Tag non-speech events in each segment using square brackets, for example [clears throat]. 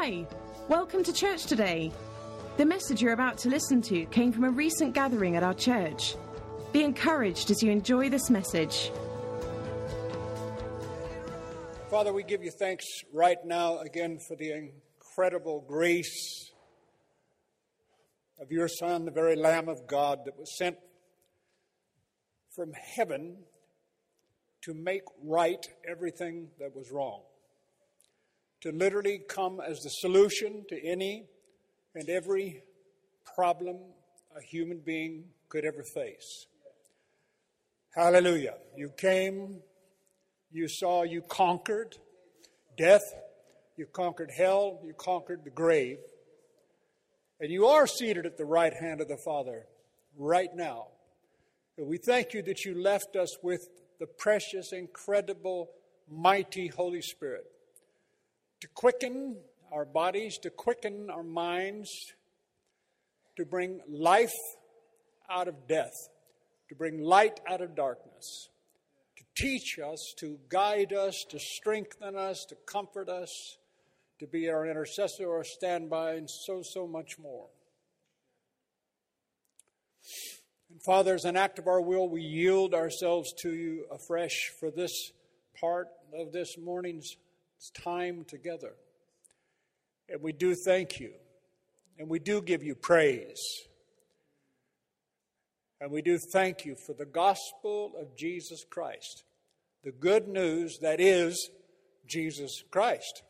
Hi, welcome to church today. The message you're about to listen to came from a recent gathering at our church. Be encouraged as you enjoy this message. Father, we give you thanks right now again for the incredible grace of your Son, the very Lamb of God that was sent from heaven to make right everything that was wrong to literally come as the solution to any and every problem a human being could ever face. Hallelujah. You came, you saw, you conquered death, you conquered hell, you conquered the grave, and you are seated at the right hand of the Father right now. And we thank you that you left us with the precious, incredible, mighty Holy Spirit to quicken our bodies, to quicken our minds, to bring life out of death, to bring light out of darkness, to teach us, to guide us, to strengthen us, to comfort us, to be our intercessor or standby, and so, so much more. And Father, as an act of our will, we yield ourselves to you afresh for this part of this morning's it's time together. And we do thank you. And we do give you praise. And we do thank you for the gospel of Jesus Christ, the good news that is Jesus Christ,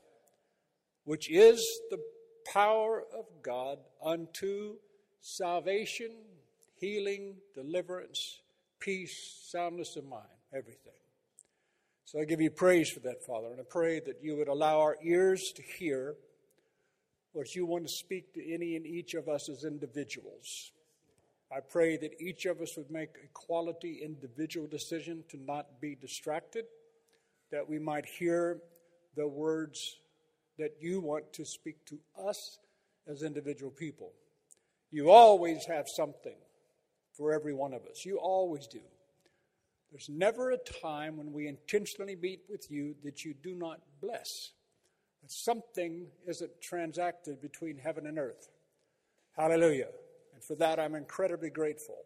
which is the power of God unto salvation, healing, deliverance, peace, soundness of mind, everything. So I give you praise for that, Father, and I pray that you would allow our ears to hear what you want to speak to any and each of us as individuals. I pray that each of us would make a quality individual decision to not be distracted, that we might hear the words that you want to speak to us as individual people. You always have something for every one of us. You always do. There's never a time when we intentionally meet with you that you do not bless. That something isn't transacted between heaven and earth. Hallelujah. And for that, I'm incredibly grateful.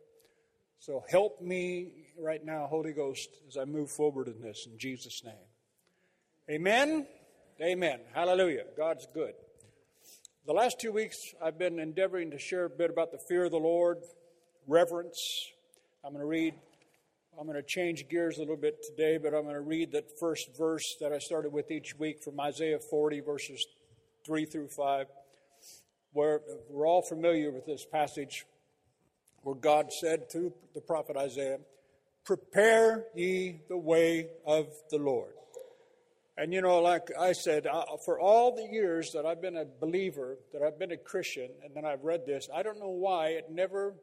So help me right now, Holy Ghost, as I move forward in this in Jesus' name. Amen. Amen. Hallelujah. God's good. The last two weeks, I've been endeavoring to share a bit about the fear of the Lord, reverence. I'm going to read I'm going to change gears a little bit today, but I'm going to read that first verse that I started with each week from Isaiah 40, verses 3 through 5, where we're all familiar with this passage where God said to the prophet Isaiah, Prepare ye the way of the Lord. And you know, like I said, for all the years that I've been a believer, that I've been a Christian, and then I've read this, I don't know why it never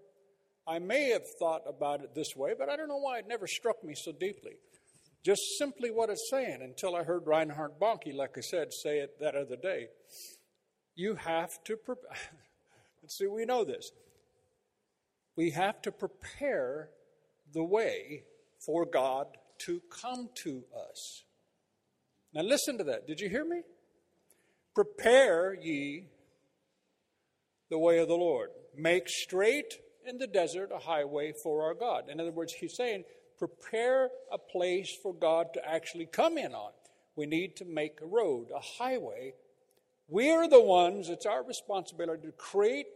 I may have thought about it this way, but I don't know why it never struck me so deeply. Just simply what it's saying until I heard Reinhard Bonnke, like I said, say it that other day. You have to prepare. [laughs] Let's see, we know this. We have to prepare the way for God to come to us. Now, listen to that. Did you hear me? Prepare ye the way of the Lord. Make straight in the desert a highway for our God. In other words, he's saying, prepare a place for God to actually come in on. We need to make a road, a highway. We're the ones, it's our responsibility to create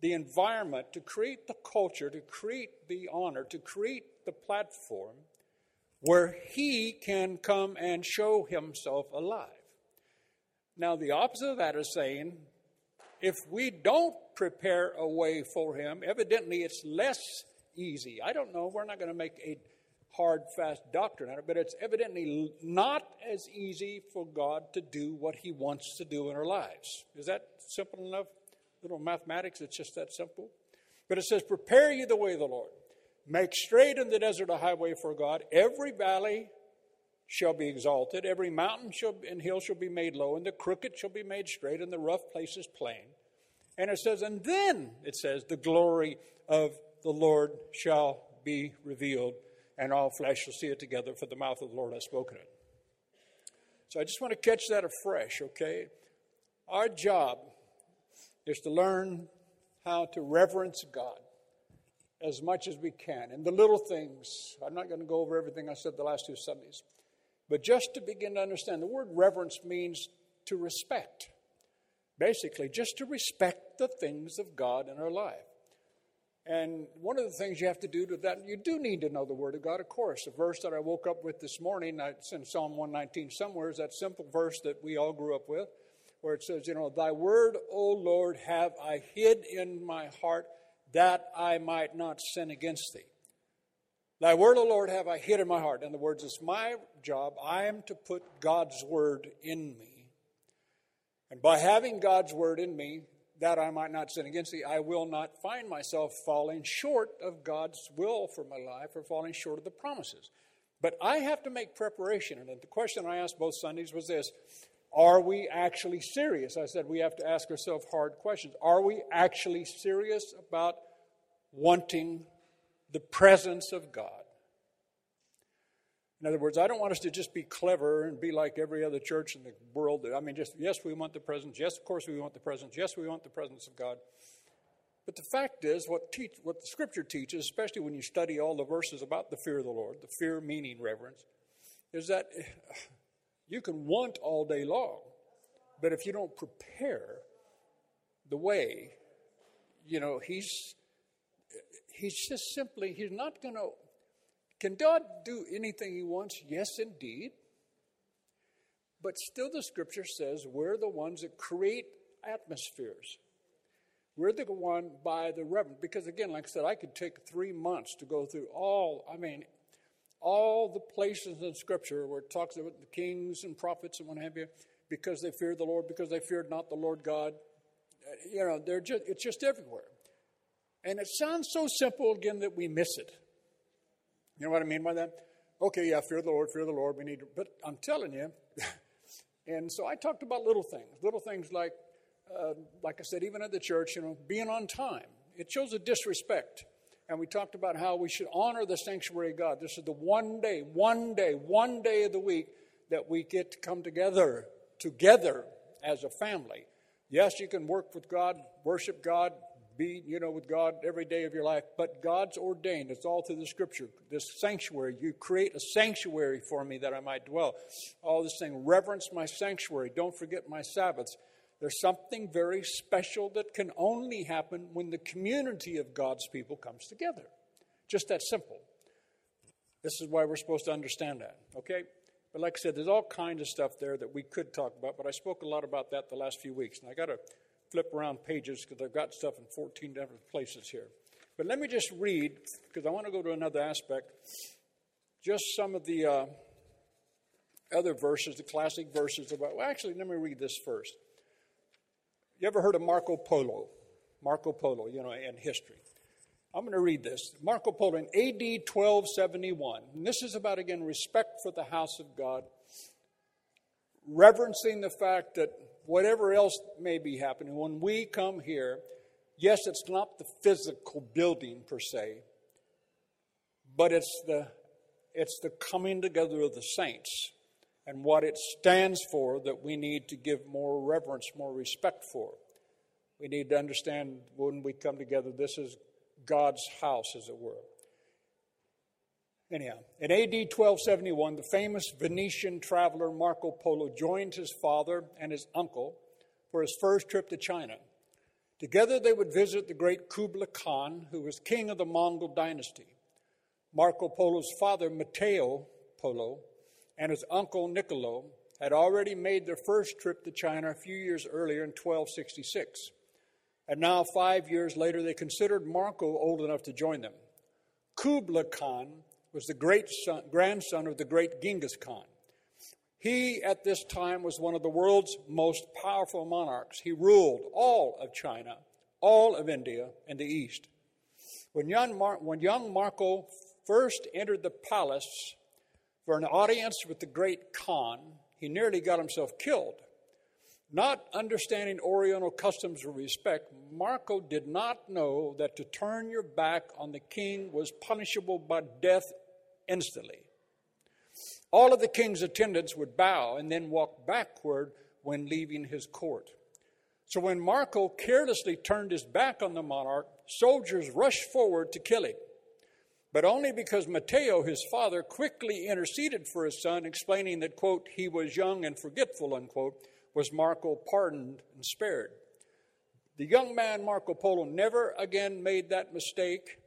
the environment, to create the culture, to create the honor, to create the platform where He can come and show Himself alive. Now, the opposite of that is saying, if we don't prepare a way for him. Evidently, it's less easy. I don't know. We're not going to make a hard, fast doctrine out of it, but it's evidently not as easy for God to do what he wants to do in our lives. Is that simple enough? Little mathematics, it's just that simple. But it says, Prepare you the way of the Lord. Make straight in the desert a highway for God. Every valley shall be exalted, every mountain shall, and hill shall be made low, and the crooked shall be made straight, and the rough places plain. And it says, and then it says, the glory of the Lord shall be revealed, and all flesh shall see it together, for the mouth of the Lord has spoken it. So I just want to catch that afresh, okay? Our job is to learn how to reverence God as much as we can. And the little things, I'm not going to go over everything I said the last two Sundays, but just to begin to understand, the word reverence means to respect. Basically, just to respect the things of God in our life. And one of the things you have to do to that, you do need to know the Word of God, of course. The verse that I woke up with this morning, it's in Psalm 119 somewhere, is that simple verse that we all grew up with, where it says, You know, Thy Word, O Lord, have I hid in my heart that I might not sin against Thee. Thy Word, O Lord, have I hid in my heart. In other words, it's my job. I am to put God's Word in me. And by having God's Word in me, that I might not sin against thee, I will not find myself falling short of God's will for my life or falling short of the promises. But I have to make preparation. And the question I asked both Sundays was this Are we actually serious? I said we have to ask ourselves hard questions. Are we actually serious about wanting the presence of God? In other words, I don't want us to just be clever and be like every other church in the world. I mean, just, yes, we want the presence. Yes, of course, we want the presence. Yes, we want the presence of God. But the fact is, what, teach, what the scripture teaches, especially when you study all the verses about the fear of the Lord, the fear meaning reverence, is that you can want all day long, but if you don't prepare the way, you know, he's he's just simply he's not going to can God do anything He wants? Yes, indeed. But still, the scripture says we're the ones that create atmospheres. We're the one by the reverend. Because again, like I said, I could take three months to go through all, I mean, all the places in scripture where it talks about the kings and prophets and what have you, because they feared the Lord, because they feared not the Lord God. Uh, you know, they're just, it's just everywhere. And it sounds so simple again that we miss it. You know what I mean by that? Okay, yeah, fear the Lord, fear the Lord. We need to, but I'm telling you, [laughs] and so I talked about little things, little things like, uh, like I said, even at the church, you know, being on time. It shows a disrespect. And we talked about how we should honor the sanctuary of God. This is the one day, one day, one day of the week that we get to come together, together as a family. Yes, you can work with God, worship God, be, you know, with God every day of your life, but God's ordained. It's all through the scripture. This sanctuary, you create a sanctuary for me that I might dwell. All this thing, reverence my sanctuary. Don't forget my Sabbaths. There's something very special that can only happen when the community of God's people comes together. Just that simple. This is why we're supposed to understand that, okay? But like I said, there's all kinds of stuff there that we could talk about, but I spoke a lot about that the last few weeks. And I got to flip around pages because I've got stuff in 14 different places here. But let me just read, because I want to go to another aspect, just some of the uh, other verses, the classic verses about. Well, actually, let me read this first. You ever heard of Marco Polo? Marco Polo, you know, in history. I'm going to read this. Marco Polo in AD 1271. And this is about, again, respect for the house of God, reverencing the fact that whatever else may be happening, when we come here, yes, it's not the physical building per se, but it's the it's the coming together of the saints and what it stands for that we need to give more reverence, more respect for. We need to understand when we come together, this is God's house, as it were. Anyhow, in AD 1271, the famous Venetian traveler Marco Polo joined his father and his uncle for his first trip to China. Together, they would visit the great Kublai Khan, who was king of the Mongol dynasty. Marco Polo's father, Matteo Polo, and his uncle, Niccolo, had already made their first trip to China a few years earlier in 1266. And now, five years later, they considered Marco old enough to join them. Kublai Khan was the great son, grandson of the great Genghis Khan. He, at this time, was one of the world's most powerful monarchs. He ruled all of China, all of India, and the East. When young, Mar- when young Marco first entered the palace for an audience with the great Khan, he nearly got himself killed. Not understanding Oriental customs of respect, Marco did not know that to turn your back on the king was punishable by death instantly. All of the king's attendants would bow and then walk backward when leaving his court. So when Marco carelessly turned his back on the monarch, soldiers rushed forward to kill him. But only because Matteo, his father, quickly interceded for his son, explaining that, quote, he was young and forgetful, unquote, was Marco pardoned and spared. The young man, Marco Polo, never again made that mistake.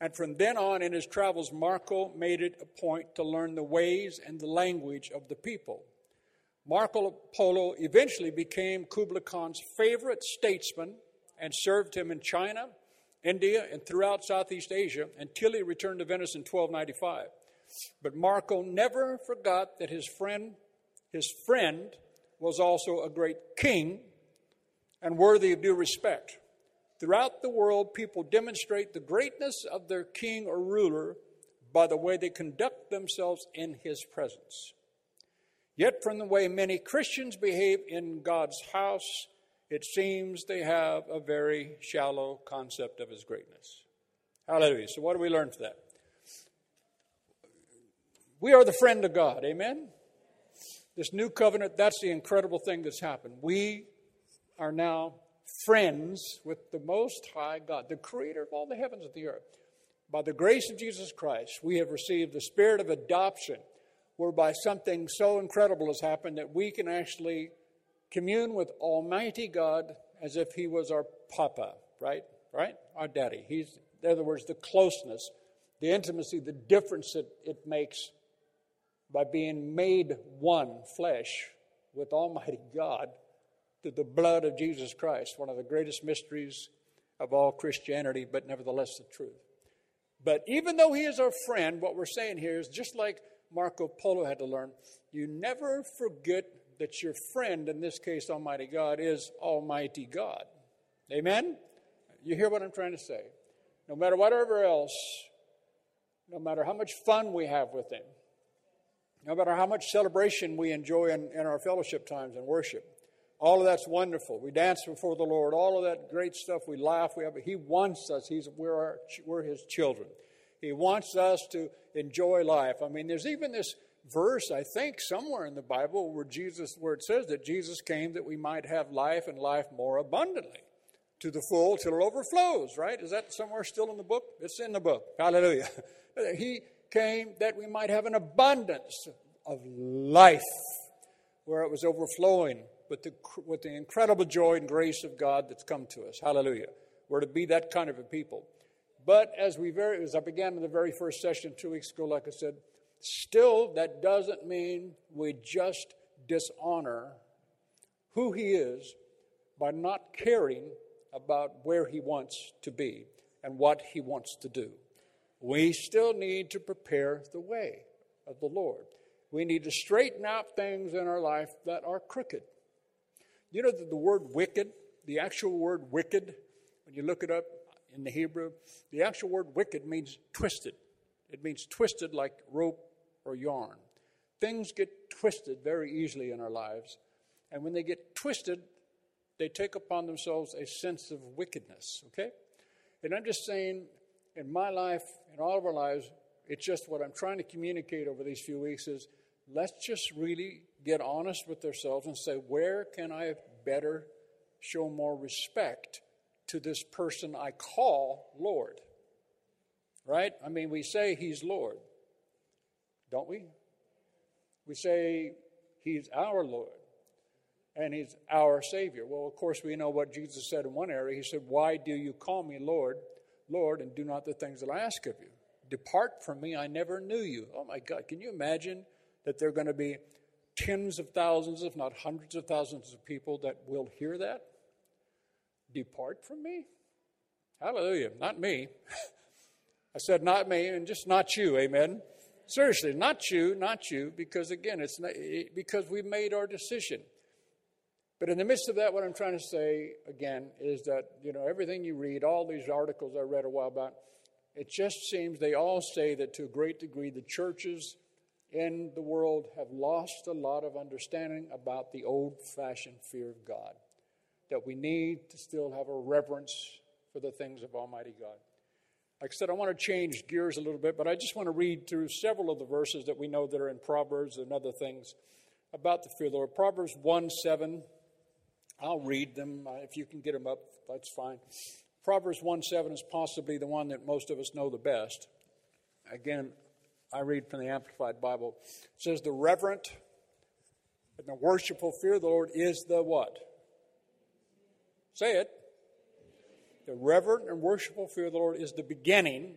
And from then on in his travels, Marco made it a point to learn the ways and the language of the people. Marco Polo eventually became Kublai Khan's favorite statesman and served him in China, India, and throughout Southeast Asia until he returned to Venice in 1295. But Marco never forgot that his friend, his friend was also a great king and worthy of due respect. Throughout the world, people demonstrate the greatness of their king or ruler by the way they conduct themselves in his presence. Yet, from the way many Christians behave in God's house, it seems they have a very shallow concept of His greatness. Hallelujah. So, what do we learn from that? We are the friend of God. Amen? This new covenant, that's the incredible thing that's happened. We are now friends with the Most High God, the creator of all the heavens and the earth. By the grace of Jesus Christ, we have received the spirit of adoption whereby something so incredible has happened that we can actually commune with Almighty God as if He was our Papa, right? Right? Our daddy. He's, in other words, the closeness, the intimacy, the difference that it makes by being made one flesh with Almighty God through the blood of Jesus Christ, one of the greatest mysteries of all Christianity, but nevertheless the truth. But even though He is our friend, what we're saying here is just like Marco Polo had to learn. You never forget that your friend, in this case, Almighty God, is Almighty God. Amen? You hear what I'm trying to say? No matter whatever else, no matter how much fun we have with Him, no matter how much celebration we enjoy in, in our fellowship times and worship, all of that's wonderful. We dance before the Lord, all of that great stuff. We laugh. We have. He wants us. He's we're our, we're His children. He wants us to enjoy life. I mean, there's even this verse, I think, somewhere in the Bible where Jesus, where it says that Jesus came that we might have life and life more abundantly to the full till it overflows, right? Is that somewhere still in the book? It's in the book. Hallelujah. [laughs] he came that we might have an abundance of life where it was overflowing with the, with the incredible joy and grace of God that's come to us. Hallelujah. We're to be that kind of a people. But as we very, as I began in the very first session two weeks ago, like I said, still that doesn't mean we just dishonor who he is by not caring about where he wants to be and what he wants to do. We still need to prepare the way of the Lord. We need to straighten out things in our life that are crooked. You know that the word wicked, the actual word wicked, when you look it up, in the Hebrew. The actual word wicked means twisted. It means twisted like rope or yarn. Things get twisted very easily in our lives. And when they get twisted, they take upon themselves a sense of wickedness, okay? And I'm just saying, in my life, in all of our lives, it's just what I'm trying to communicate over these few weeks is let's just really get honest with ourselves and say, where can I better show more respect to this person I call Lord. Right? I mean, we say he's Lord, don't we? We say he's our Lord and he's our Savior. Well, of course, we know what Jesus said in one area. He said, Why do you call me Lord, Lord, and do not the things that I ask of you? Depart from me, I never knew you. Oh my God, can you imagine that they're going to be tens of thousands, if not hundreds of thousands of people that will hear that? Depart from me? Hallelujah. Not me. [laughs] I said, not me, and just not you. Amen. Seriously, not you, not you, because again, it's not, because we've made our decision. But in the midst of that, what I'm trying to say again is that, you know, everything you read, all these articles I read a while back, it just seems they all say that to a great degree the churches in the world have lost a lot of understanding about the old fashioned fear of God that we need to still have a reverence for the things of Almighty God. Like I said, I want to change gears a little bit, but I just want to read through several of the verses that we know that are in Proverbs and other things about the fear of the Lord. Proverbs 1 7 I'll read them. If you can get them up, that's fine. Proverbs 1 7 is possibly the one that most of us know the best. Again, I read from the Amplified Bible. It says, The reverent and the worshipful fear of the Lord is the what? Say it. The reverent and worshipful fear of the Lord is the beginning,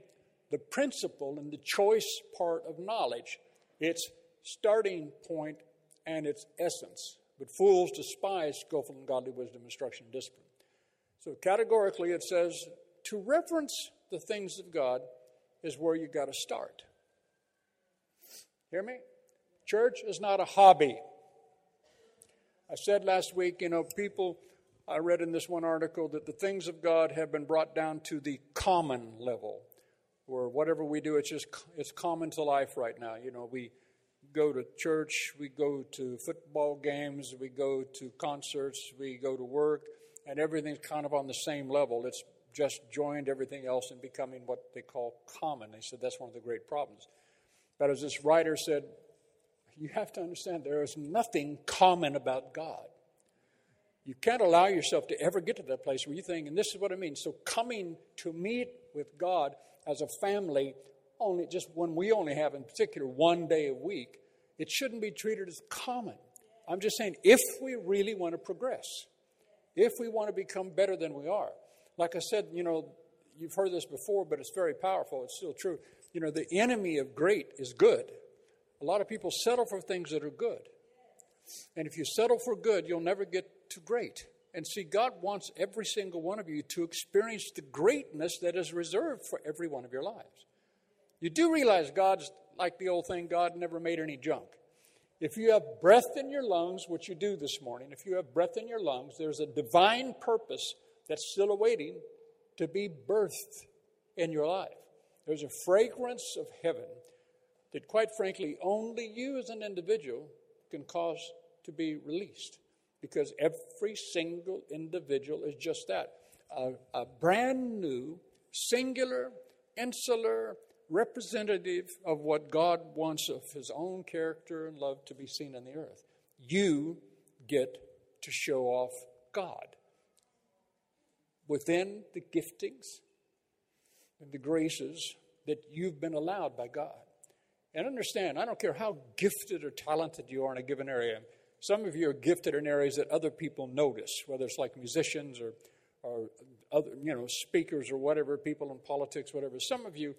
the principle, and the choice part of knowledge. Its starting point and its essence. But fools despise skillful and godly wisdom, instruction, and discipline. So categorically, it says to reverence the things of God is where you got to start. Hear me? Church is not a hobby. I said last week, you know, people, I read in this one article that the things of God have been brought down to the common level, where whatever we do, it's just, it's common to life right now. You know, we go to church, we go to football games, we go to concerts, we go to work, and everything's kind of on the same level. It's just joined everything else and becoming what they call common. They said that's one of the great problems. But as this writer said, you have to understand there is nothing common about God. You can't allow yourself to ever get to that place where you think, and this is what I mean. So coming to meet with God as a family, only just when we only have in particular one day a week, it shouldn't be treated as common. I'm just saying, if we really want to progress, if we want to become better than we are, like I said, you know, you've heard this before, but it's very powerful. It's still true. You know, the enemy of great is good. A lot of people settle for things that are good. And if you settle for good, you'll never get to great. And see, God wants every single one of you to experience the greatness that is reserved for every one of your lives. You do realize God's like the old thing God never made any junk. If you have breath in your lungs, which you do this morning, if you have breath in your lungs, there's a divine purpose that's still awaiting to be birthed in your life. There's a fragrance of heaven that, quite frankly, only you as an individual can cause to be released because every single individual is just that a, a brand new, singular, insular representative of what God wants of His own character and love to be seen on the earth. You get to show off God within the giftings and the graces that you've been allowed by God. And understand, I don't care how gifted or talented you are in a given area. Some of you are gifted in areas that other people notice, whether it's like musicians or, or other, you know, speakers or whatever, people in politics, whatever. Some of you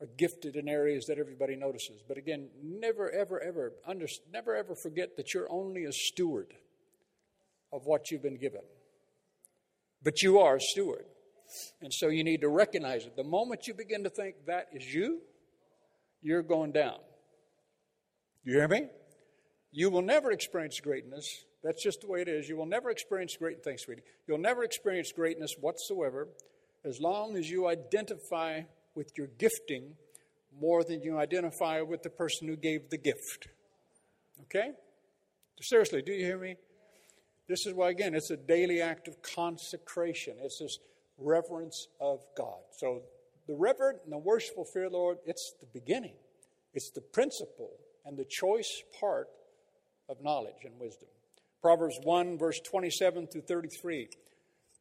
are gifted in areas that everybody notices. But again, never, ever, ever, under, never, ever forget that you're only a steward of what you've been given. But you are a steward. And so you need to recognize it. The moment you begin to think that is you, you're going down. You hear me? You will never experience greatness. That's just the way it is. You will never experience great things, sweetie. You'll never experience greatness whatsoever as long as you identify with your gifting more than you identify with the person who gave the gift. Okay? Seriously, do you hear me? This is why, again, it's a daily act of consecration. It's this reverence of God. So, the reverent and the worshipful fear the Lord, it's the beginning, it's the principle and the choice part of knowledge and wisdom. Proverbs 1, verse 27 through 33.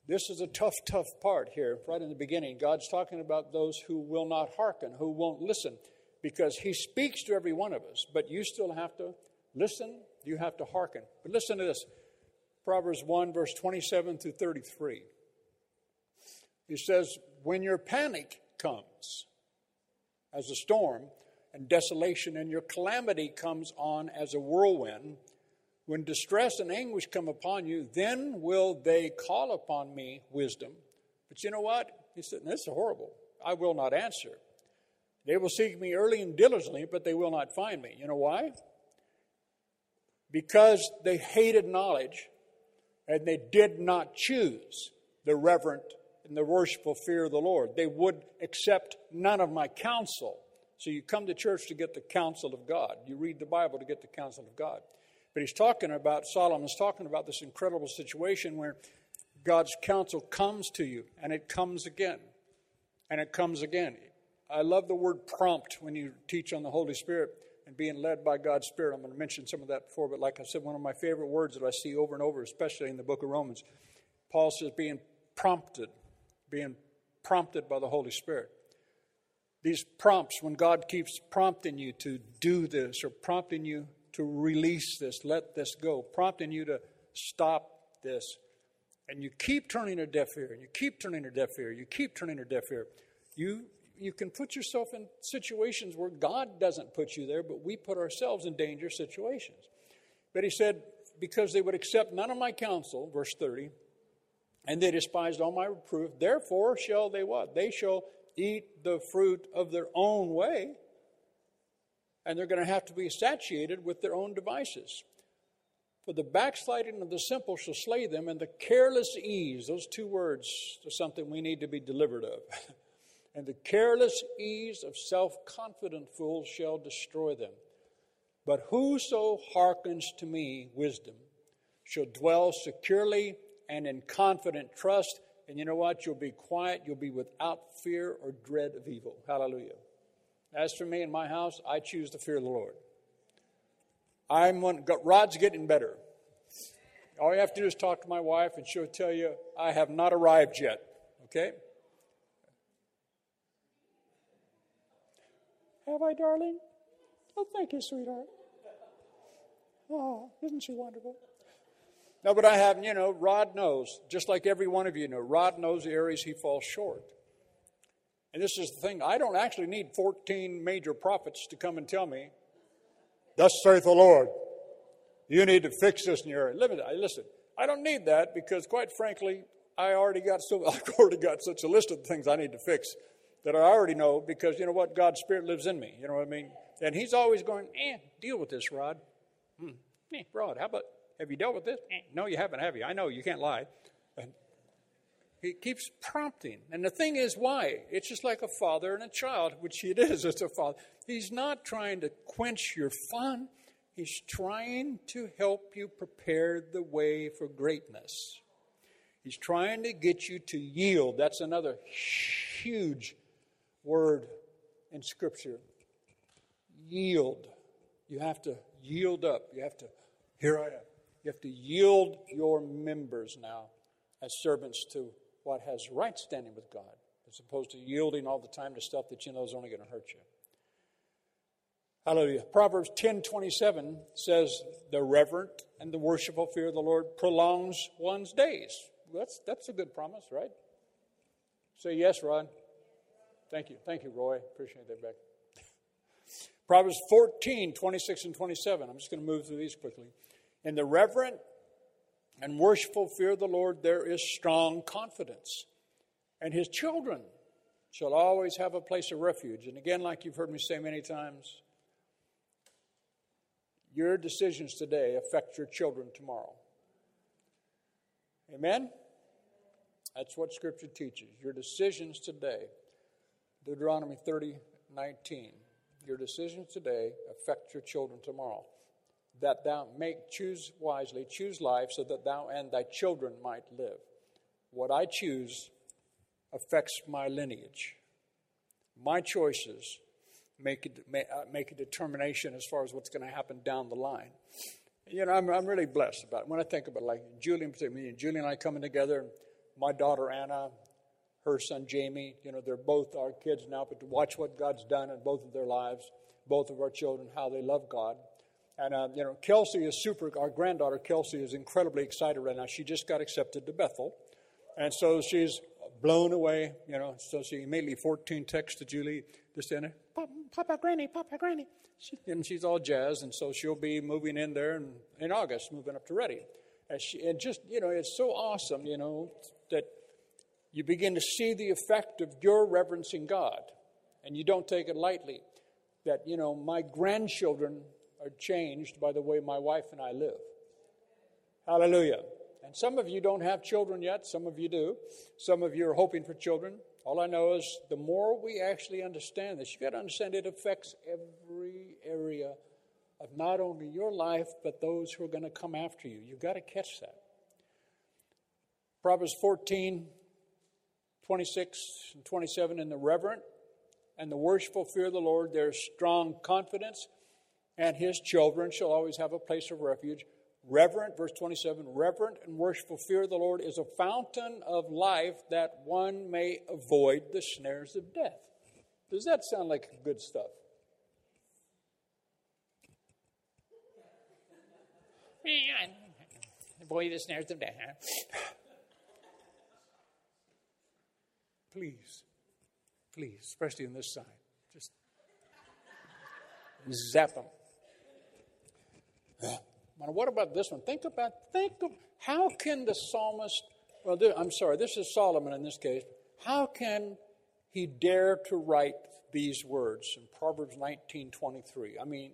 This is a tough, tough part here, right in the beginning. God's talking about those who will not hearken, who won't listen, because He speaks to every one of us, but you still have to listen, you have to hearken. But listen to this Proverbs 1, verse 27 through 33. He says, When your panic comes as a storm, and desolation and your calamity comes on as a whirlwind, when distress and anguish come upon you, then will they call upon me wisdom. But you know what? He said, This is horrible. I will not answer. They will seek me early and diligently, but they will not find me. You know why? Because they hated knowledge and they did not choose the reverent and the worshipful fear of the Lord. They would accept none of my counsel. So you come to church to get the counsel of God. You read the Bible to get the counsel of God. But he's talking about, Solomon's talking about this incredible situation where God's counsel comes to you and it comes again and it comes again. I love the word prompt when you teach on the Holy Spirit. And being led by God's Spirit. I'm going to mention some of that before, but like I said, one of my favorite words that I see over and over, especially in the book of Romans, Paul says being prompted, being prompted by the Holy Spirit. These prompts, when God keeps prompting you to do this or prompting you to release this, let this go, prompting you to stop this, and you keep turning a deaf ear, and you keep turning a deaf ear, you keep turning a deaf ear, you you can put yourself in situations where God doesn't put you there, but we put ourselves in danger situations. But he said, because they would accept none of my counsel, verse 30, and they despised all my reproof, therefore shall they what? They shall eat the fruit of their own way, and they're going to have to be satiated with their own devices. For the backsliding of the simple shall slay them, and the careless ease, those two words are something we need to be delivered of. [laughs] and the careless ease of self confident fools shall destroy them. But whoso hearkens to me, wisdom, shall dwell securely and in confident trust and you know what? You'll be quiet. You'll be without fear or dread of evil. Hallelujah. As for me and my house, I choose to fear the Lord. I'm one, Rod's getting better. All you have to do is talk to my wife, and she'll tell you, I have not arrived yet. Okay? Have I, darling? Oh, thank you, sweetheart. Oh, isn't she wonderful? No, but I have, you know, Rod knows, just like every one of you know, Rod knows the areas he falls short. And this is the thing I don't actually need 14 major prophets to come and tell me, Thus saith the Lord, you need to fix this in your area. Listen, I don't need that because, quite frankly, I already got so [laughs] I've already got such a list of things I need to fix that I already know because you know what God's Spirit lives in me. You know what I mean? And He's always going, eh, deal with this, Rod. Hmm. Eh, Rod, how about have you dealt with this? Eh, no, you haven't, have you? I know, you can't lie. And he keeps prompting. And the thing is, why? It's just like a father and a child, which it is as a father. He's not trying to quench your fun, he's trying to help you prepare the way for greatness. He's trying to get you to yield. That's another huge word in Scripture. Yield. You have to yield up. You have to, here I am. You have to yield your members now as servants to what has right standing with God, as opposed to yielding all the time to stuff that you know is only going to hurt you. Hallelujah. Proverbs 10 27 says, The reverent and the worshipful fear of the Lord prolongs one's days. That's, that's a good promise, right? Say yes, Ron. Thank you. Thank you, Roy. Appreciate that, Beck. [laughs] Proverbs 14 26 and 27. I'm just going to move through these quickly. In the reverent and worshipful fear of the Lord, there is strong confidence. And his children shall always have a place of refuge. And again, like you've heard me say many times, your decisions today affect your children tomorrow. Amen? That's what Scripture teaches. Your decisions today, Deuteronomy 30 19, your decisions today affect your children tomorrow that thou make choose wisely, choose life, so that thou and thy children might live. What I choose affects my lineage. My choices make a, uh, make a determination as far as what's going to happen down the line. You know, I'm, I'm really blessed about it. When I think about it, like Julian, me and Julie and I coming together, my daughter Anna, her son Jamie, you know, they're both our kids now, but to watch what God's done in both of their lives, both of our children, how they love God. And, uh, you know, Kelsey is super, our granddaughter Kelsey is incredibly excited right now. She just got accepted to Bethel. And so she's blown away, you know. So she immediately 14 texts to Julie, just saying, Papa, Papa, Granny, Papa, Granny. She, and she's all jazzed. And so she'll be moving in there in, in August, moving up to Redding. And, she, and just, you know, it's so awesome, you know, that you begin to see the effect of your reverencing God. And you don't take it lightly. That, you know, my grandchildren are changed by the way my wife and I live. Hallelujah. And some of you don't have children yet, some of you do. Some of you are hoping for children. All I know is the more we actually understand this, you've got to understand it affects every area of not only your life, but those who are going to come after you. You've got to catch that. Proverbs 14, 26 and 27 in the reverent and the worshipful fear of the Lord, there's strong confidence and his children shall always have a place of refuge. Reverent, verse 27, reverent and worshipful fear of the Lord is a fountain of life that one may avoid the snares of death. Does that sound like good stuff? [laughs] Avoid the snares of death. Please, please, especially on this side, just zap them. Now, what about this one? Think about, think of how can the psalmist, well, I'm sorry, this is Solomon in this case. How can he dare to write these words in Proverbs 19:23? I mean,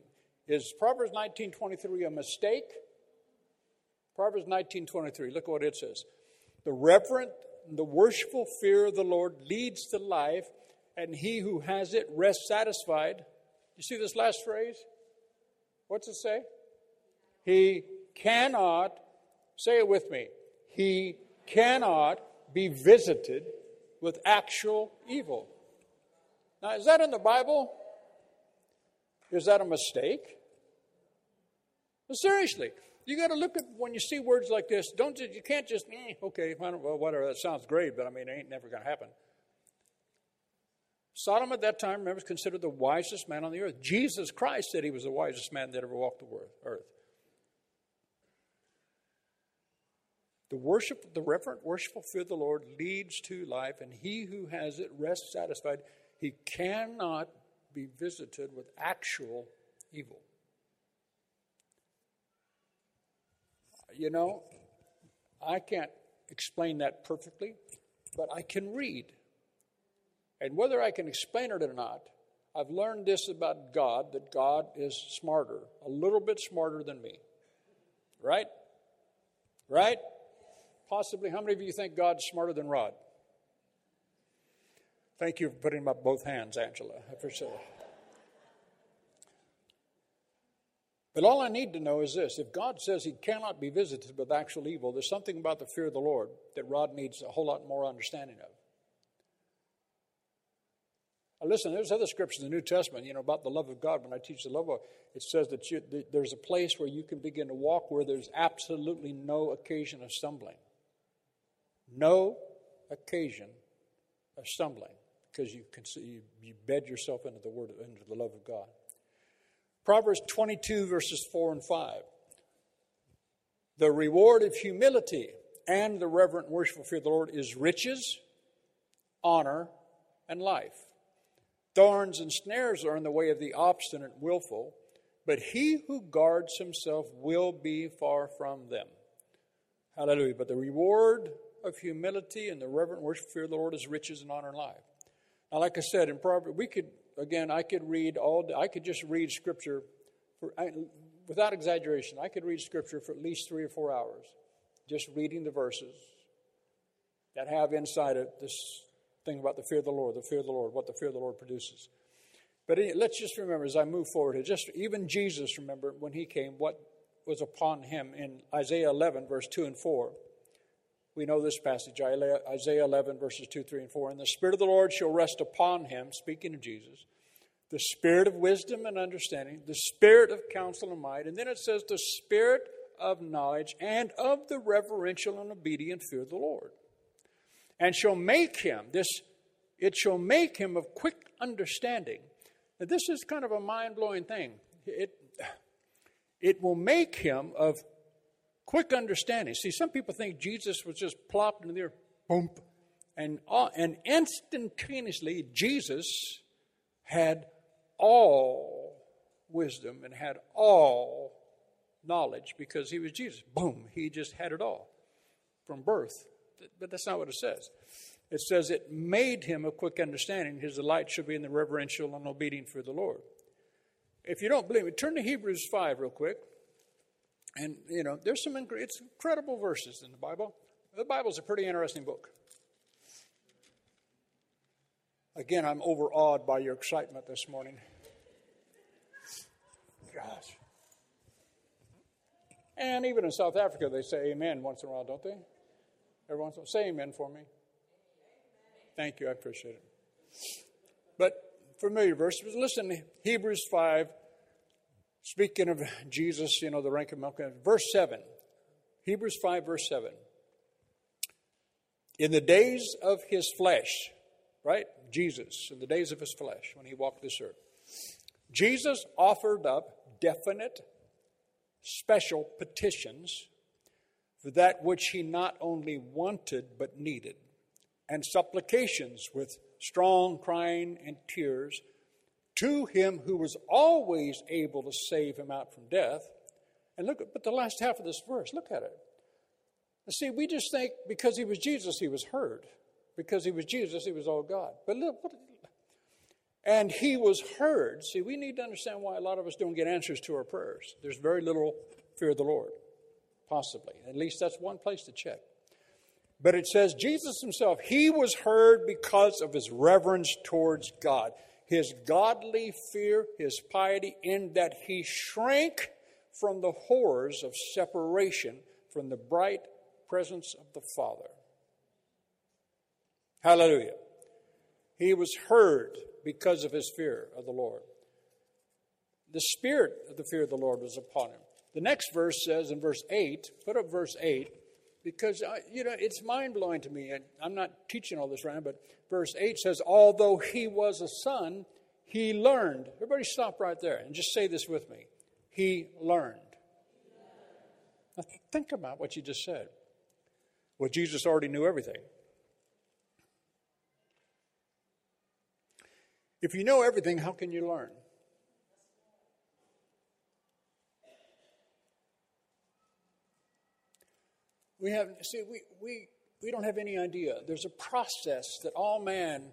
is Proverbs 19:23 a mistake? Proverbs 19:23. Look what it says. The reverent, the worshipful fear of the Lord leads to life, and he who has it rests satisfied. You see this last phrase? What's it say? He cannot, say it with me, he cannot be visited with actual evil. Now, is that in the Bible? Is that a mistake? Well, seriously, you got to look at when you see words like this. Don't you can't just eh, okay, well, whatever. That sounds great, but I mean, it ain't never going to happen. Solomon at that time, remember, considered the wisest man on the earth. Jesus Christ said he was the wisest man that ever walked the earth. The worship, the reverent, worshipful fear of the Lord leads to life, and he who has it rests satisfied. He cannot be visited with actual evil. You know, I can't explain that perfectly, but I can read. And whether I can explain it or not, I've learned this about God that God is smarter, a little bit smarter than me. Right? Right? Possibly, how many of you think God's smarter than Rod? Thank you for putting up both hands, Angela. I appreciate it. But all I need to know is this if God says he cannot be visited with actual evil, there's something about the fear of the Lord that Rod needs a whole lot more understanding of. Now listen, there's other scriptures in the New Testament, you know, about the love of God. When I teach the love of it says that you, there's a place where you can begin to walk where there's absolutely no occasion of stumbling. No occasion of stumbling because you, can see, you bed yourself into the word, into the love of God. Proverbs 22, verses 4 and 5. The reward of humility and the reverent worshipful fear of the Lord is riches, honor, and life. Thorns and snares are in the way of the obstinate willful, but he who guards himself will be far from them. Hallelujah. But the reward of humility and the reverent worship fear of the Lord is riches and honor and life. Now, like I said in Proverbs, we could again, I could read all, I could just read scripture for, I, without exaggeration, I could read scripture for at least three or four hours, just reading the verses that have inside it this thing about the fear of the Lord, the fear of the Lord, what the fear of the Lord produces. But let's just remember as I move forward, just even Jesus, remember when he came, what was upon him in Isaiah 11, verse 2 and 4. We know this passage, Isaiah 11, verses 2, 3, and 4. And the Spirit of the Lord shall rest upon him, speaking of Jesus, the Spirit of wisdom and understanding, the Spirit of counsel and might. And then it says, the Spirit of knowledge and of the reverential and obedient fear of the Lord. And shall make him, this, it shall make him of quick understanding. Now, this is kind of a mind blowing thing. It, it will make him of quick understanding. See, some people think Jesus was just plopped into there, boom, and, uh, and instantaneously Jesus had all wisdom and had all knowledge because he was Jesus. Boom, he just had it all from birth. But that's not what it says. It says it made him a quick understanding. His delight should be in the reverential and obedient for the Lord. If you don't believe me, turn to Hebrews 5 real quick. And, you know, there's some it's incredible verses in the Bible. The Bible's a pretty interesting book. Again, I'm overawed by your excitement this morning. Gosh. And even in South Africa, they say amen once in a while, don't they? Every once in a while. Say amen for me. Thank you, I appreciate it. But familiar verse, listen, Hebrews 5 Speaking of Jesus, you know, the rank of Melchizedek, verse 7, Hebrews 5, verse 7. In the days of his flesh, right? Jesus, in the days of his flesh, when he walked this earth, Jesus offered up definite, special petitions for that which he not only wanted but needed, and supplications with strong crying and tears to him who was always able to save him out from death. And look, at but the last half of this verse, look at it. And See, we just think because he was Jesus, he was heard. Because he was Jesus, he was all God. But look, what, and he was heard. See, we need to understand why a lot of us don't get answers to our prayers. There's very little fear of the Lord, possibly. At least that's one place to check. But it says Jesus himself, he was heard because of his reverence towards God, his godly fear, his piety, in that he shrank from the horrors of separation from the bright presence of the Father. Hallelujah. He was heard because of his fear of the Lord. The spirit of the fear of the Lord was upon him. The next verse says in verse 8, put up verse 8, because, I, you know, it's mind blowing to me. And I'm not teaching all this right, but verse 8 says, Although he was a son, he learned. Everybody stop right there and just say this with me. He learned. Now think about what you just said. Well, Jesus already knew everything. If you know everything, how can you learn? We have see we, we we don't have any idea. There's a process that all man,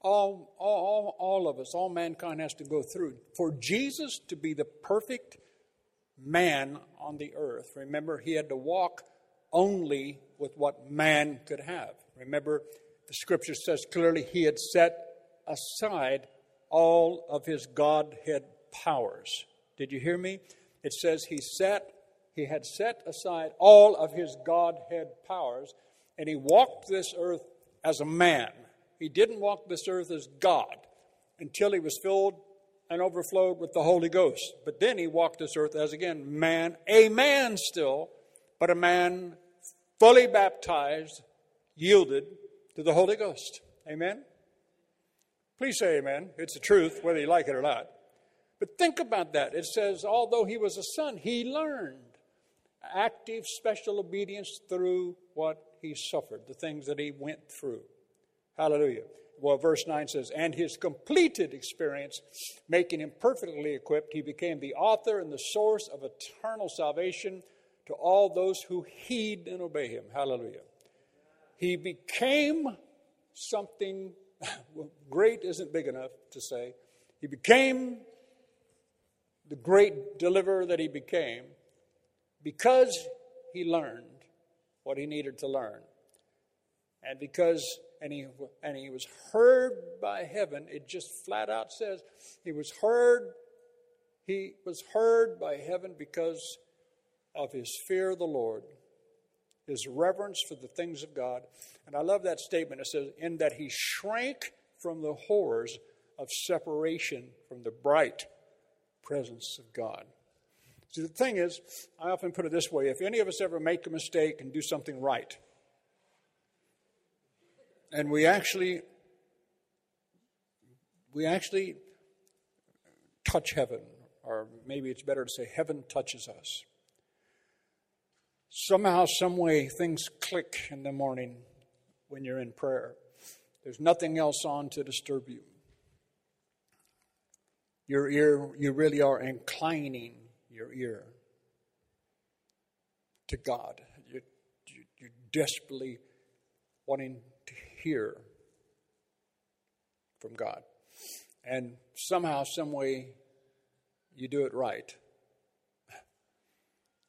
all, all, all of us, all mankind has to go through. For Jesus to be the perfect man on the earth, remember, he had to walk only with what man could have. Remember, the scripture says clearly he had set aside all of his Godhead powers. Did you hear me? It says he set he had set aside all of his Godhead powers and he walked this earth as a man. He didn't walk this earth as God until he was filled and overflowed with the Holy Ghost. But then he walked this earth as again man, a man still, but a man fully baptized, yielded to the Holy Ghost. Amen? Please say amen. It's the truth, whether you like it or not. But think about that. It says, although he was a son, he learned active, special obedience through what he suffered, the things that he went through. Hallelujah. Well, verse 9 says, And his completed experience, making him perfectly equipped, he became the author and the source of eternal salvation to all those who heed and obey him. Hallelujah. He became something [laughs] great isn't big enough to say. He became the great deliverer that he became because he learned what he needed to learn. And because and he and he was heard by heaven, it just flat out says he was heard he was heard by heaven because of his fear of the Lord, his reverence for the things of God. And I love that statement. It says, in that he shrank from the horrors of separation from the bright presence of God. See, the thing is, I often put it this way if any of us ever make a mistake and do something right, and we actually we actually touch heaven or maybe it's better to say heaven touches us somehow some way things click in the morning when you're in prayer. There's nothing else on to disturb you. Your ear you really are inclining your ear to god. You're, you're desperately wanting to hear from god. And somehow some way you do it right.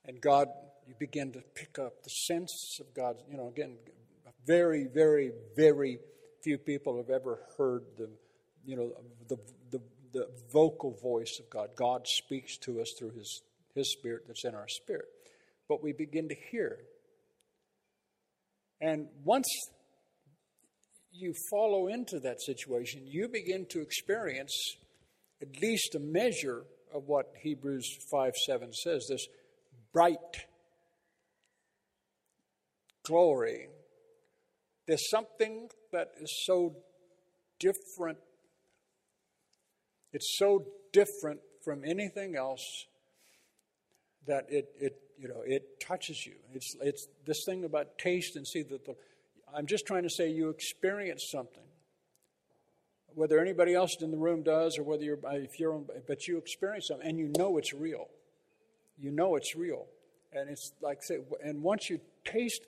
And god you begin to pick up the sense of God's, you know, again, very, very, very few people have ever heard the, you know, the, the, vocal voice of God. God speaks to us through his, his spirit that's in our spirit. But we begin to hear. And once you follow into that situation, you begin to experience at least a measure of what Hebrews 5 7 says this bright glory. There's something that is so different. It's so different from anything else that it, it you know it touches you. It's it's this thing about taste and see that the I'm just trying to say you experience something. Whether anybody else in the room does or whether you're if you're but you experience something and you know it's real. You know it's real. And it's like say and once you taste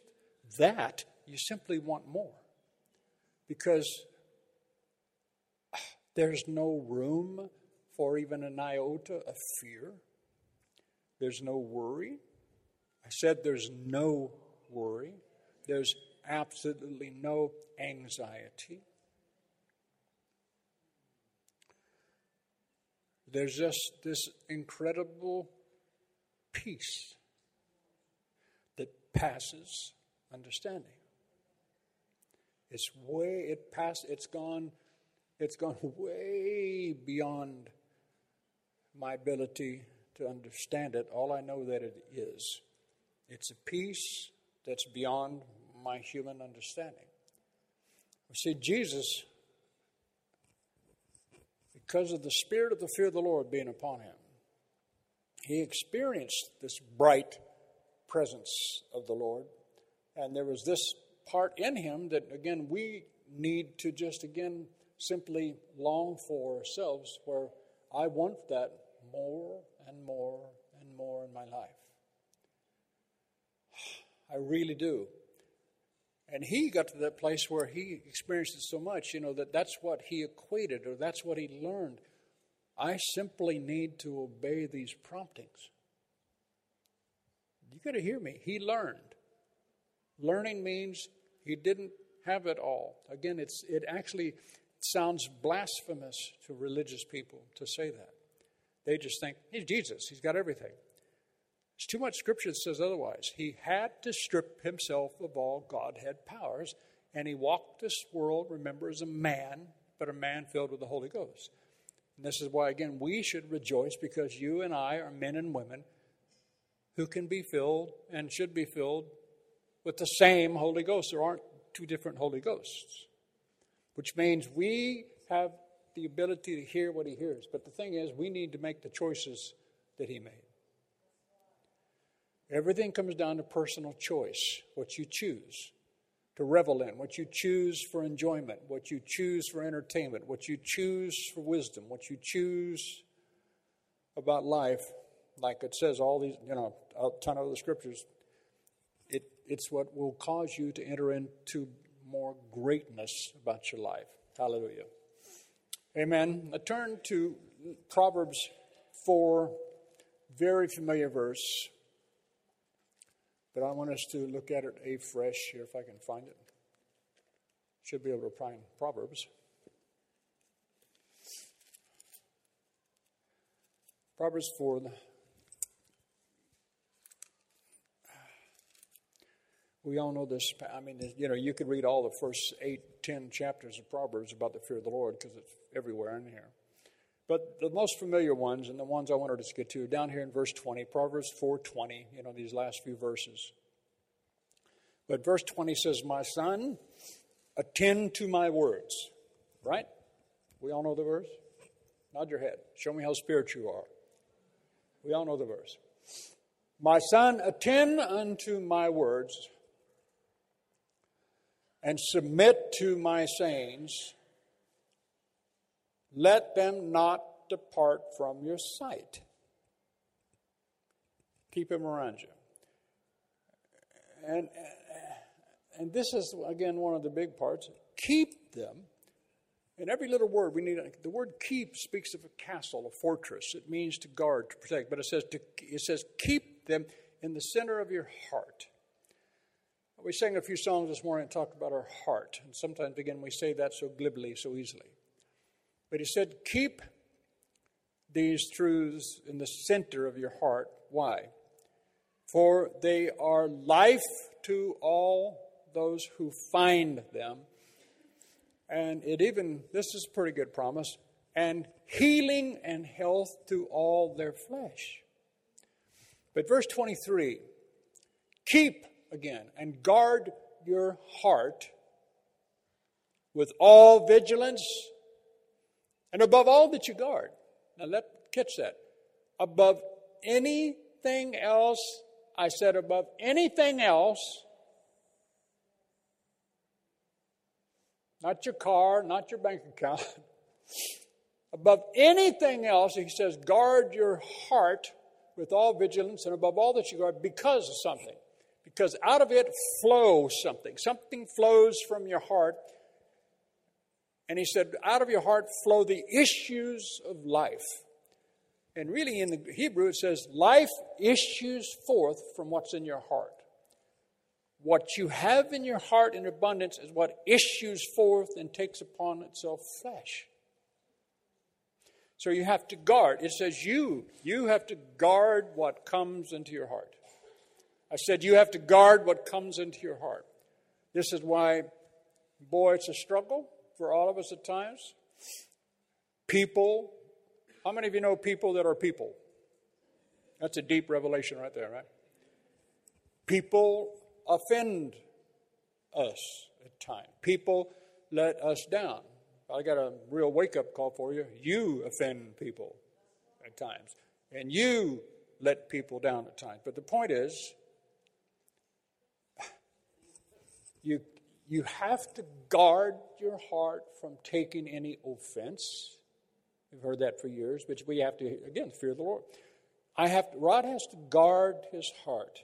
that, you simply want more. Because there's no room for even an iota of fear. There's no worry. I said there's no worry. There's absolutely no anxiety. There's just this incredible peace that passes understanding. It's way it passed it's gone it's gone [laughs] way beyond my ability to understand it. All I know that it is. It's a peace that's beyond my human understanding. See, Jesus, because of the spirit of the fear of the Lord being upon him, he experienced this bright presence of the Lord. And there was this part in him that, again, we need to just, again, simply long for ourselves, where I want that more and more and more in my life. [sighs] I really do. And he got to that place where he experienced it so much, you know, that that's what he equated or that's what he learned. I simply need to obey these promptings. You got to hear me. He learned. Learning means he didn't have it all. Again, it's, it actually sounds blasphemous to religious people to say that. They just think, he's Jesus, he's got everything. It's too much scripture that says otherwise. He had to strip himself of all Godhead powers, and he walked this world, remember, as a man, but a man filled with the Holy Ghost. And this is why, again, we should rejoice because you and I are men and women who can be filled and should be filled with the same Holy Ghost. There aren't two different Holy Ghosts, which means we have the ability to hear what he hears. But the thing is, we need to make the choices that he made. Everything comes down to personal choice, what you choose to revel in, what you choose for enjoyment, what you choose for entertainment, what you choose for wisdom, what you choose about life. Like it says, all these, you know, a ton of the scriptures, it, it's what will cause you to enter into more greatness about your life. Hallelujah. Amen. I turn to Proverbs 4, very familiar verse. But I want us to look at it afresh here if I can find it. Should be able to find Proverbs. Proverbs 4. We all know this. I mean, you know, you could read all the first eight, ten chapters of Proverbs about the fear of the Lord because it's everywhere in here. But the most familiar ones and the ones I wanted to get to down here in verse 20, Proverbs 4:20, you know, these last few verses. But verse 20 says, "My son, attend to my words." Right? We all know the verse? Nod your head. Show me how spiritual you are. We all know the verse. My son, attend unto my words and submit to my sayings. Let them not depart from your sight. Keep them around you. And, and this is, again, one of the big parts. Keep them. In every little word, we need the word keep speaks of a castle, a fortress. It means to guard, to protect. But it says to, it says keep them in the center of your heart. We sang a few songs this morning and talked about our heart. And sometimes, again, we say that so glibly, so easily. But he said, keep these truths in the center of your heart. Why? For they are life to all those who find them. And it even, this is a pretty good promise, and healing and health to all their flesh. But verse 23 keep again and guard your heart with all vigilance and above all that you guard. Now let catch that. Above anything else, I said above anything else, not your car, not your bank account. [laughs] above anything else, he says, guard your heart with all vigilance and above all that you guard because of something. Because out of it flows something. Something flows from your heart. And he said, out of your heart flow the issues of life. And really, in the Hebrew, it says, life issues forth from what's in your heart. What you have in your heart in abundance is what issues forth and takes upon itself flesh. So you have to guard. It says you, you have to guard what comes into your heart. I said you have to guard what comes into your heart. This is why, boy, it's a struggle for all of us at times. People, how many of you know people that are people? That's a deep revelation right there, right? People offend us at times. People let us down. I got a real wake up call for you. You offend people at times, and you let people down at times. But the point is, you, you have to guard your heart from taking any offense. We've heard that for years, but we have to, again, fear the Lord. I have to, Rod has to guard his heart.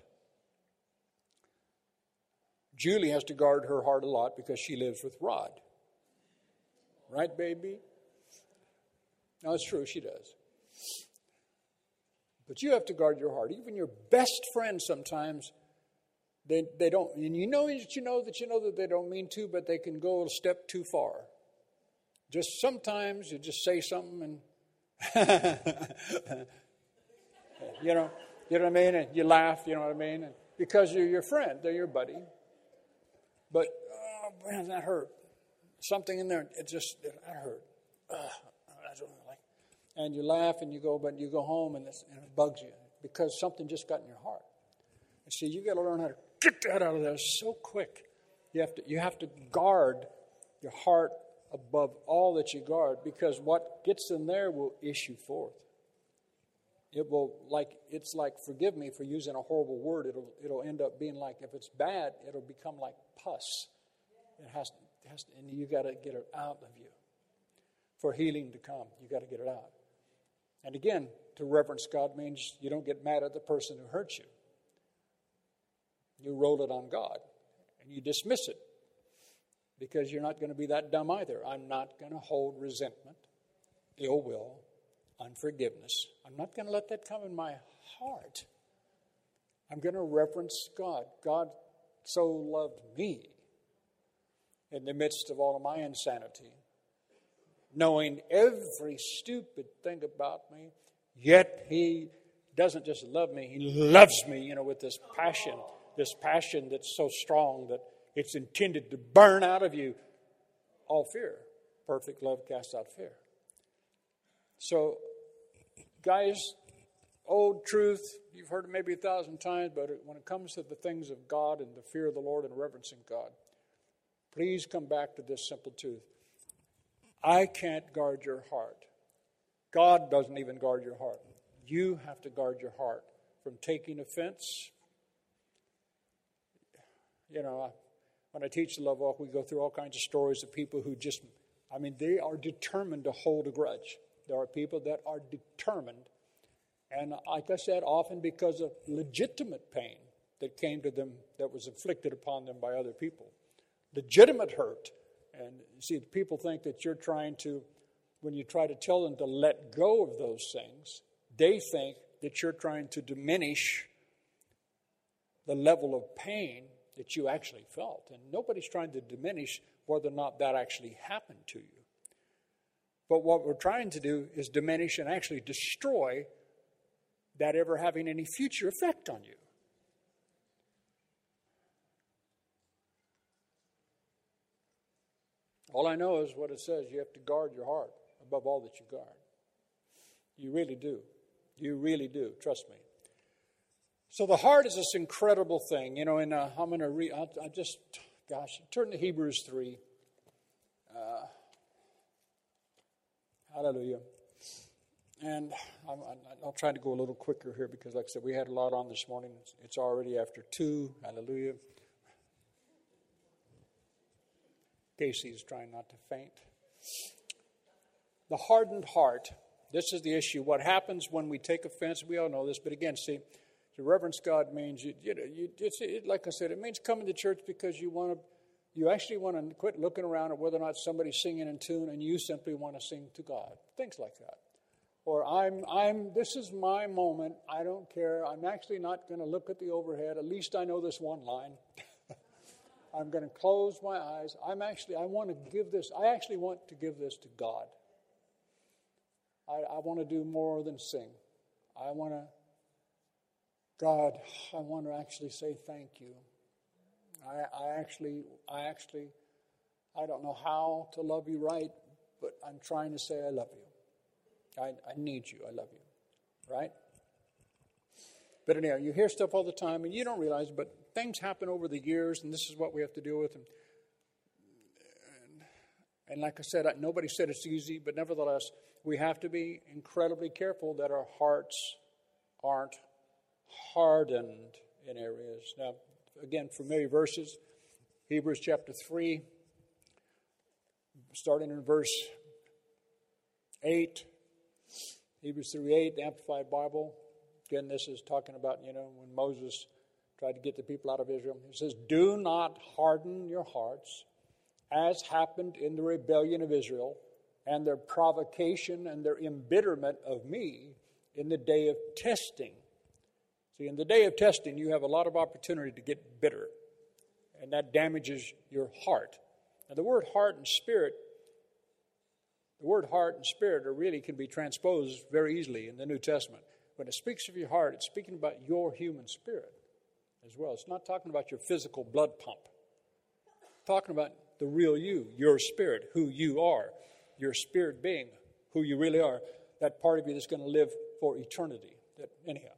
Julie has to guard her heart a lot because she lives with Rod. Right, baby? No, it's true, she does. But you have to guard your heart. Even your best friend sometimes, they, they don't, and you know that you know that you know that they don't mean to, but they can go a step too far. Just sometimes you just say something and, [laughs] you know, you know what I mean? And you laugh, you know what I mean? And because you're your friend, they're your buddy. But, oh, man, that hurt something in there, it just, it hurt. Uh, I don't like. And you laugh and you go, but you go home and, and it bugs you because something just got in your heart. And see, you got to learn how to get that out of there so quick. You have to, you have to guard your heart above all that you guard because what gets in there will issue forth. It will like it's like forgive me for using a horrible word. It'll it'll end up being like if it's bad, it'll become like pus. It has has to, and you got to get it out of you. For healing to come, you got to get it out. And again, to reverence God means you don't get mad at the person who hurt you. You roll it on God and you dismiss it because you're not going to be that dumb either. I'm not going to hold resentment, ill will, unforgiveness. I'm not going to let that come in my heart. I'm going to reverence God. God so loved me in the midst of all of my insanity, knowing every stupid thing about me, yet He doesn't just love me, He loves me, you know, with this passion, this passion that's so strong that it's intended to burn out of you all fear. Perfect love casts out fear. So, guys, old truth, you've heard it maybe a thousand times, but when it comes to the things of God and the fear of the Lord and reverencing God, Please come back to this simple truth. I can't guard your heart. God doesn't even guard your heart. You have to guard your heart from taking offense. You know, when I teach the love walk, we go through all kinds of stories of people who just, I mean, they are determined to hold a grudge. There are people that are determined, and like I said, often because of legitimate pain that came to them that was inflicted upon them by other people legitimate hurt. And see, people think that you're trying to, when you try to tell them to let go of those things, they think that you're trying to diminish the level of pain that you actually felt. And nobody's trying to diminish whether or not that actually happened to you. But what we're trying to do is diminish and actually destroy that ever having any future effect on you. All I know is what it says you have to guard your heart above all that you guard. You really do. You really do. Trust me. So the heart is this incredible thing. You know, and uh, I'm going to read, I'll, just, gosh, turn to Hebrews 3. Uh, hallelujah. And I'm, I'll try to go a little quicker here because, like I said, we had a lot on this morning. It's already after 2. Hallelujah. Casey's trying not to faint. The hardened heart. This is the issue. What happens when we take offense? We all know this, but again, see, to reverence God means you, you know, you, it's, it, like I said, it means coming to church because you want to, you actually want to quit looking around at whether or not somebody's singing in tune, and you simply want to sing to God. Things like that. Or I'm, I'm, this is my moment. I don't care. I'm actually not going to look at the overhead. At least I know this one line. [laughs] I'm going to close my eyes. I'm actually, I want to give this, I actually want to give this to God. I, I want to do more than sing. I want to, God, I want to actually say thank you. I, I actually, I actually, I don't know how to love you right, but I'm trying to say I love you. I, I need you. I love you. Right? But anyhow, you hear stuff all the time and you don't realize, but things happen over the years, and this is what we have to deal with. And, and, and like I said, nobody said it's easy, but nevertheless, we have to be incredibly careful that our hearts aren't hardened in areas. Now, again, familiar verses Hebrews chapter 3, starting in verse 8. Hebrews 3 8, the Amplified Bible. Again, this is talking about, you know, when Moses tried to get the people out of Israel. He says, Do not harden your hearts, as happened in the rebellion of Israel, and their provocation and their embitterment of me in the day of testing. See, in the day of testing, you have a lot of opportunity to get bitter, and that damages your heart. Now, the word heart and spirit, the word heart and spirit are really can be transposed very easily in the New Testament. When it speaks of your heart, it's speaking about your human spirit as well. It's not talking about your physical blood pump. It's talking about the real you, your spirit, who you are, your spirit being, who you really are, that part of you that's going to live for eternity. That, anyhow.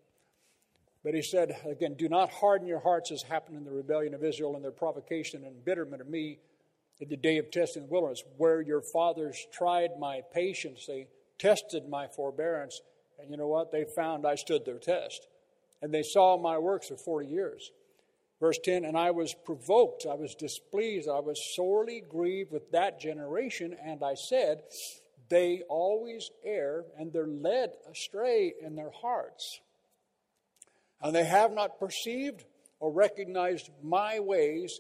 But he said, again, do not harden your hearts as happened in the rebellion of Israel and their provocation and embitterment of me in the day of testing in the wilderness, where your fathers tried my patience. They tested my forbearance. And you know what? They found I stood their test and they saw my works for 40 years. Verse 10 And I was provoked, I was displeased, I was sorely grieved with that generation, and I said, They always err, and they're led astray in their hearts. And they have not perceived or recognized my ways,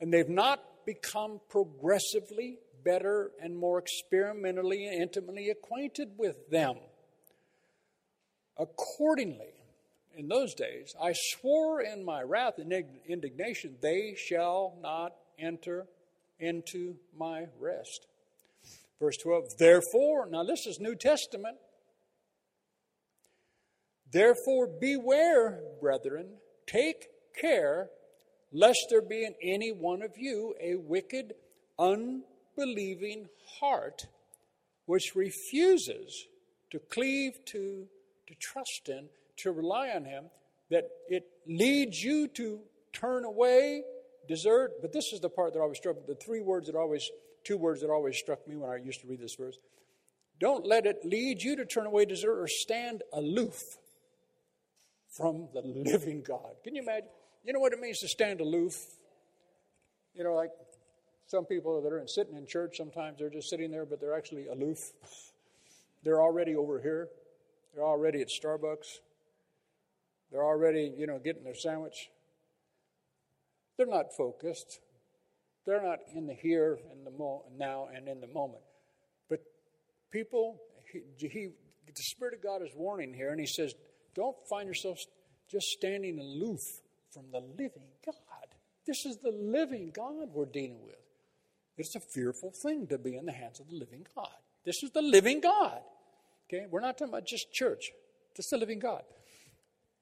and they've not become progressively better and more experimentally and intimately acquainted with them. Accordingly, in those days, I swore in my wrath and indignation, they shall not enter into my rest. Verse 12, therefore, now this is New Testament. Therefore, beware, brethren, take care lest there be in any one of you a wicked, unbelieving heart which refuses to cleave to, to trust in, to rely on Him, that it leads you to turn away, desert. But this is the part that always struck me. The three words that always, two words that always struck me when I used to read this verse. Don't let it lead you to turn away, desert, or stand aloof from the living God. Can you imagine? You know what it means to stand aloof? You know, like some people that are sitting in church, sometimes they're just sitting there, but they're actually aloof. [laughs] they're already over here. They're already at Starbucks. They're already, you know, getting their sandwich. They're not focused. They're not in the here and the mo- now and in the moment. But people, he, he, the Spirit of God is warning here, and He says, don't find yourself just standing aloof from the living God. This is the living God we're dealing with. It's a fearful thing to be in the hands of the living God. This is the living God. Okay? We're not talking about just church. This is the living God.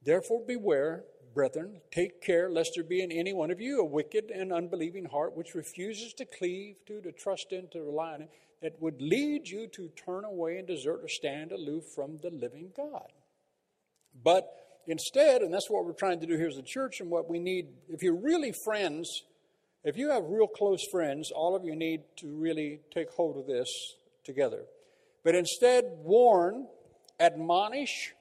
Therefore, beware, brethren, take care lest there be in any one of you a wicked and unbelieving heart which refuses to cleave to, to trust in, to rely on it, that would lead you to turn away and desert or stand aloof from the living God. But instead, and that's what we're trying to do here as a church, and what we need, if you're really friends, if you have real close friends, all of you need to really take hold of this together. But instead, warn, admonish,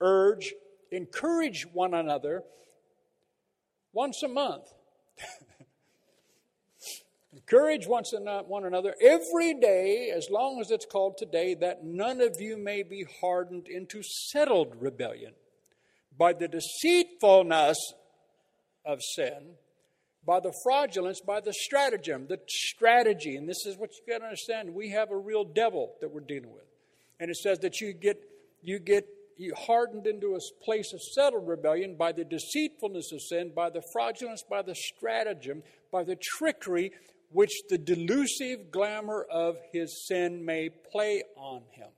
urge, encourage one another once a month. [laughs] encourage one another every day, as long as it's called today, that none of you may be hardened into settled rebellion by the deceitfulness of sin, by the fraudulence, by the stratagem, the strategy. And this is what you got to understand. We have a real devil that we're dealing with. And it says that you get you get you hardened into a place of settled rebellion by the deceitfulness of sin, by the fraudulence, by the stratagem, by the trickery which the delusive glamour of his sin may play on him.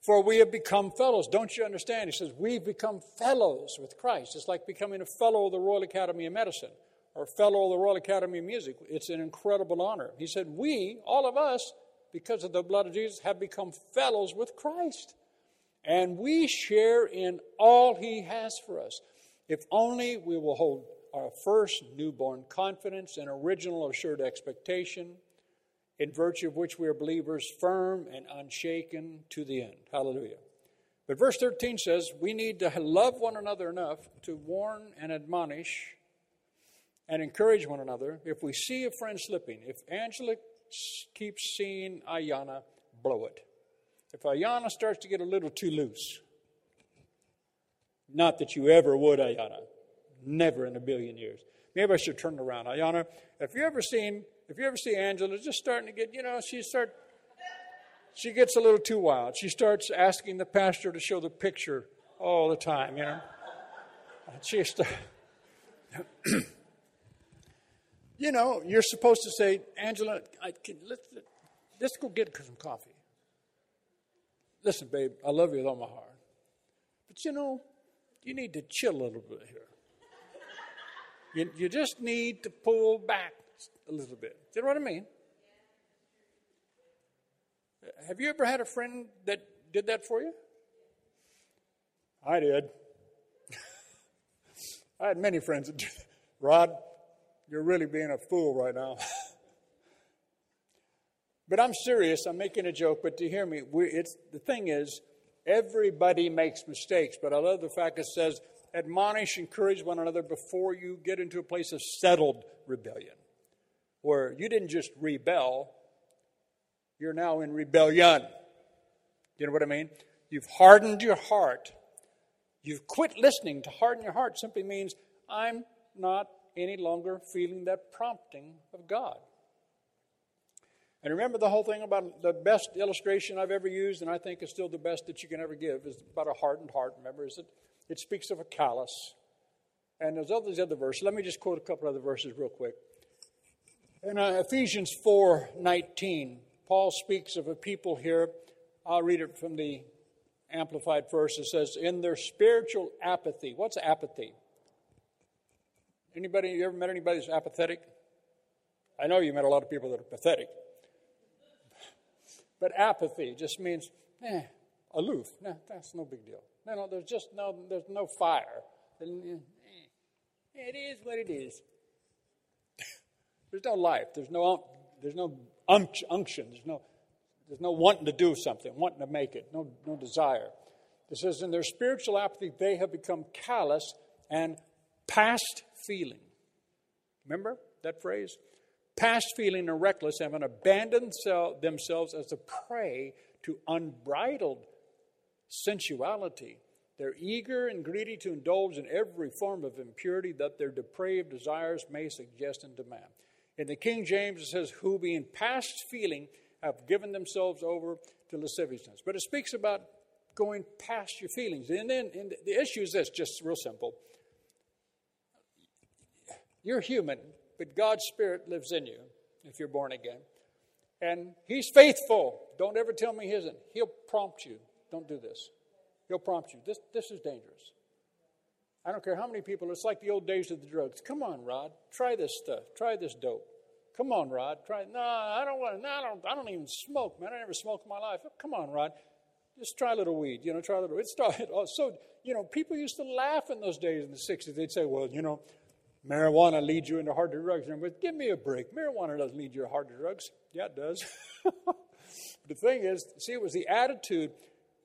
For we have become fellows. Don't you understand? He says, We've become fellows with Christ. It's like becoming a fellow of the Royal Academy of Medicine or fellow of the Royal Academy of Music. It's an incredible honor. He said, We, all of us, because of the blood of Jesus, have become fellows with Christ and we share in all He has for us. If only we will hold our first newborn confidence and original assured expectation, in virtue of which we are believers, firm and unshaken to the end. Hallelujah. But verse 13 says we need to love one another enough to warn and admonish and encourage one another. If we see a friend slipping, if Angela keeps seeing Ayana, blow it. If Ayana starts to get a little too loose, not that you ever would, Ayana, never in a billion years. Maybe I should turn around. Ayana, if you ever seen, if you ever see Angela just starting to get, you know, she start, she gets a little too wild. She starts asking the pastor to show the picture all the time, you know. She start, [clears throat] you know, you're supposed to say, Angela, I can, let's, let's go get some coffee. Listen, babe, I love you with all my heart. But you know, you need to chill a little bit here. You, you just need to pull back a little bit. Do you know what I mean? Uh, have you ever had a friend that did that for you? I did. [laughs] I had many friends that did. Rod, you're really being a fool right now. [laughs] But I'm serious. I'm making a joke. But to hear me, it's the thing is, everybody makes mistakes. But I love the fact it says, admonish, encourage one another before you get into a place of settled rebellion, where you didn't just rebel, you're now in rebellion. You know what I mean? You've hardened your heart. You've quit listening. To harden your heart simply means I'm not any longer feeling that prompting of God. And remember the whole thing about the best illustration I've ever used, and I think is still the best that you can ever give, is about a hardened heart. Remember, is it? It speaks of a callous. And there's all these other verses. Let me just quote a couple other verses real quick. In uh, Ephesians 4 19, Paul speaks of a people here. I'll read it from the Amplified verse. It says, In their spiritual apathy. What's apathy? Anybody, you ever met anybody who's apathetic? I know you met a lot of people that are pathetic. But apathy just means, eh, aloof. No, that's no big deal. No, no, there's just no, there's no fire. Eh, it is what it is. [laughs] there's no life. There's no, there's no unction. There's no, there's no wanting to do something, wanting to make it. No, no desire. It says, in their spiritual apathy, they have become callous and past feeling. Remember that phrase? past feeling and reckless, having abandoned themselves as a prey to unbridled sensuality. They're eager and greedy to indulge in every form of impurity that their depraved desires may suggest and demand. In the King James, it says, Who being past feeling have given themselves over to lasciviousness. But it speaks about going past your feelings. And then and the issue is this just real simple. You're human but God's Spirit lives in you if you're born again. And He's faithful. Don't ever tell me He isn't. He'll prompt you. Don't do this. He'll prompt you. This, this is dangerous. I don't care how many people, it's like the old days of the drugs. Come on, Rod, try this stuff. Try this dope. Come on, Rod, try. No, I don't want to. No, I don't. I don't even smoke, man. I never smoked in my life. Come on, Rod, just try a little weed. You know, try a little. It started. [laughs] Oh, so you know, people used to laugh in those days in the '60s. They'd say, "Well, you know, marijuana leads you into harder drugs." And but give me a break. Marijuana doesn't lead you to harder drugs. Yeah, it does. [laughs] the thing is, see, it was the attitude.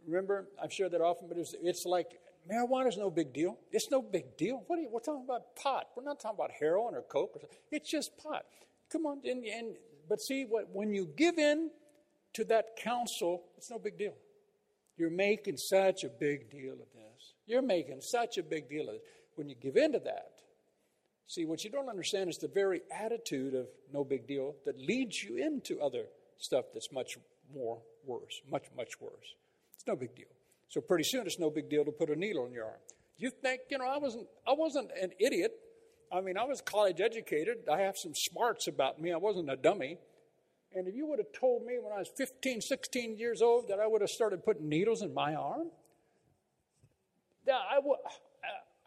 Remember, I've shared that often, but it's, it's like marijuana is no big deal. It's no big deal. What are you, we're talking about pot. We're not talking about heroin or coke. Or it's just pot. Come on, and, and but see what when you give in to that counsel, it's no big deal. You're making such a big deal of this. You're making such a big deal of it. When you give in to that, see what you don't understand is the very attitude of no big deal that leads you into other stuff that's much more worse, much, much worse. It's no big deal. So pretty soon it's no big deal to put a needle in your arm. You think, you know, I wasn't I wasn't an idiot I mean, I was college educated. I have some smarts about me. I wasn't a dummy. And if you would have told me when I was 15, 16 years old that I would have started putting needles in my arm, I would,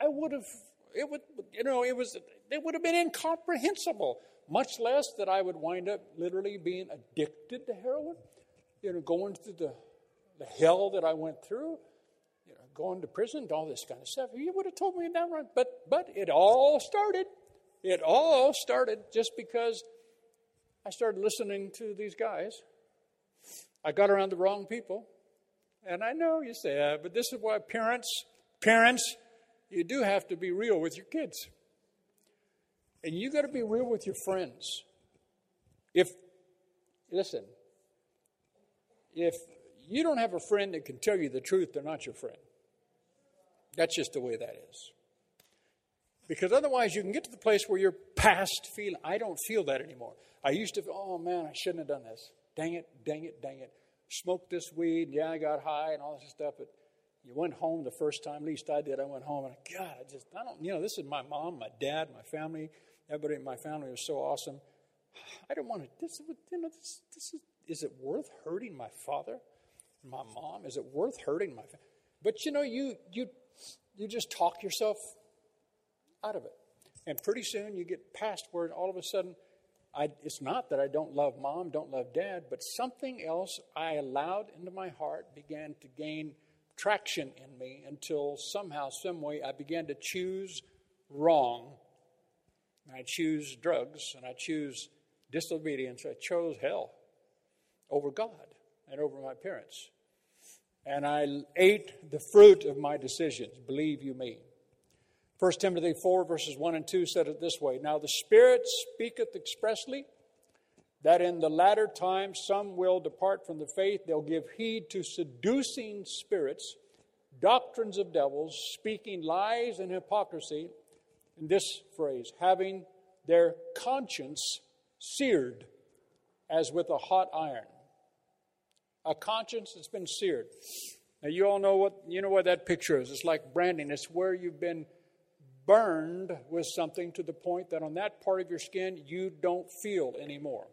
I would have, it would, you know, it was, it would have been incomprehensible, much less that I would wind up literally being addicted to heroin, you know, going through the, the hell that I went through going to prison, all this kind of stuff. You would have told me that right. But but it all started. It all started just because I started listening to these guys. I got around the wrong people. And I know you say, uh, but this is why parents, parents, you do have to be real with your kids. And you got to be real with your friends. If, listen, if you don't have a friend that can tell you the truth, they're not your friend. That's just the way that is. Because otherwise, you can get to the place where you're past feeling. I don't feel that anymore. I used to, oh man, I shouldn't have done this. Dang it, dang it, dang it. Smoked this weed, yeah, I got high and all this stuff, but you went home the first time, at least I did. I went home and God, I just, I don't, you know, this is my mom, my dad, my family. Everybody in my family was so awesome. I don't want to, this, you know, this, this is, is it worth hurting my father, my mom? Is it worth hurting my family? But you know, you, you you just talk yourself out of it. And pretty soon you get past where all of a sudden, I, it's not that I don't love mom, don't love dad, but something else I allowed into my heart began to gain traction in me until somehow, some way, I began to choose wrong. I choose drugs and I choose disobedience. I chose hell over God and over my parents and I ate the fruit of my decisions, believe you me. 1 Timothy 4, verses 1 and 2 said it this way Now the Spirit speaketh expressly that in the latter time some will depart from the faith. They'll give heed to seducing spirits, doctrines of devils, speaking lies and hypocrisy. In this phrase, having their conscience seared as with a hot iron a conscience that's been seared. Now you all know what you know what that picture is. It's like branding. It's where you've been burned with something to the point that on that part of your skin you don't feel anymore.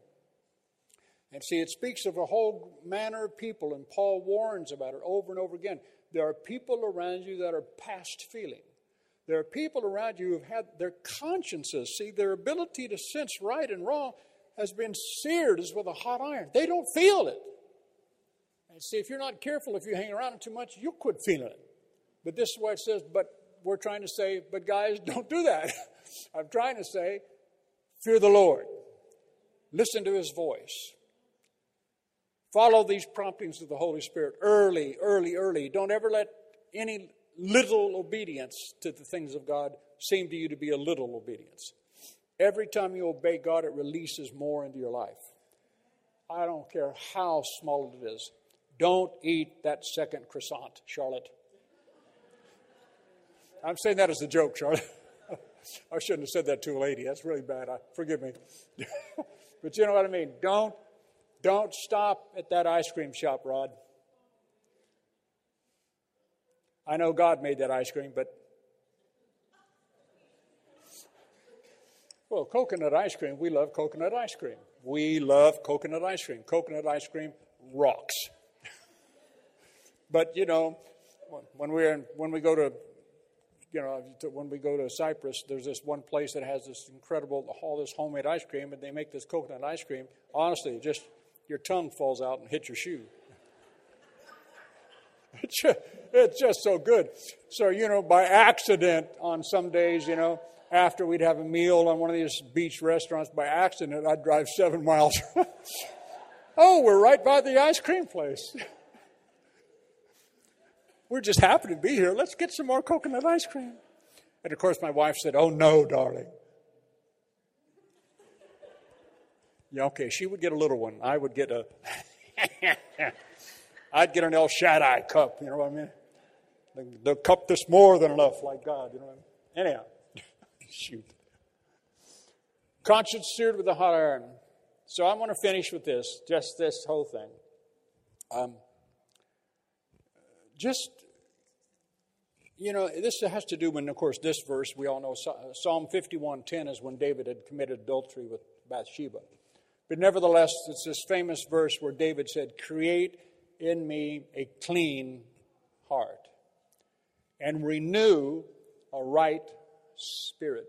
And see, it speaks of a whole manner of people, and Paul warns about it over and over again. There are people around you that are past feeling. There are people around you who've had their consciences, see, their ability to sense right and wrong has been seared as with a hot iron. They don't feel it. And see, if you're not careful, if you hang around too much, you'll quit feeling it. But this is why it says, but we're trying to say, but guys, [laughs] don't do that. I'm trying to say, fear the Lord. Listen to his voice. Follow these promptings of the Holy Spirit early, early, early. Don't ever let any little obedience to the things of God seem to you to be a little obedience. Every time you obey God, it releases more into your life. I don't care how small it is. Don't eat that second croissant, Charlotte. I'm saying that as a joke, Charlotte. [laughs] I shouldn't have said that to a lady. That's really bad. I, forgive me. [laughs] but you know what I mean. Don't don't stop at that ice cream shop, Rod. I know God made that ice cream, but well, coconut ice cream. We love coconut ice cream. We love coconut ice cream. Coconut ice cream rocks. But you know, when we when we go to you know, when we go to Cyprus, there's this one place that has this incredible, all this homemade ice cream, and they make this coconut ice cream. Honestly, just your tongue falls out and hits your shoe. [laughs] It's just, it's just so good. So, you know, by accident on some days, you know, after we'd have a meal on one of these beach restaurants, by accident, I'd drive seven miles. [laughs] oh, we're right by the ice cream place. [laughs] We're just happy to be here. Let's get some more coconut ice cream. And of course, my wife said, Oh, no, darling. Yeah, okay, she would get a little one. I would get a. [laughs] I'd get an El Shaddai cup, you know what I mean? The, the cup that's more than enough, like God, you know what I mean? Anyhow, [laughs] shoot. Conscience seared with a hot iron. So I'm going to finish with this, just this whole thing. Um, just you know this has to do with of course this verse we all know psalm 51.10 is when david had committed adultery with bathsheba. But nevertheless it's this famous verse where david said create in me a clean heart and renew a right spirit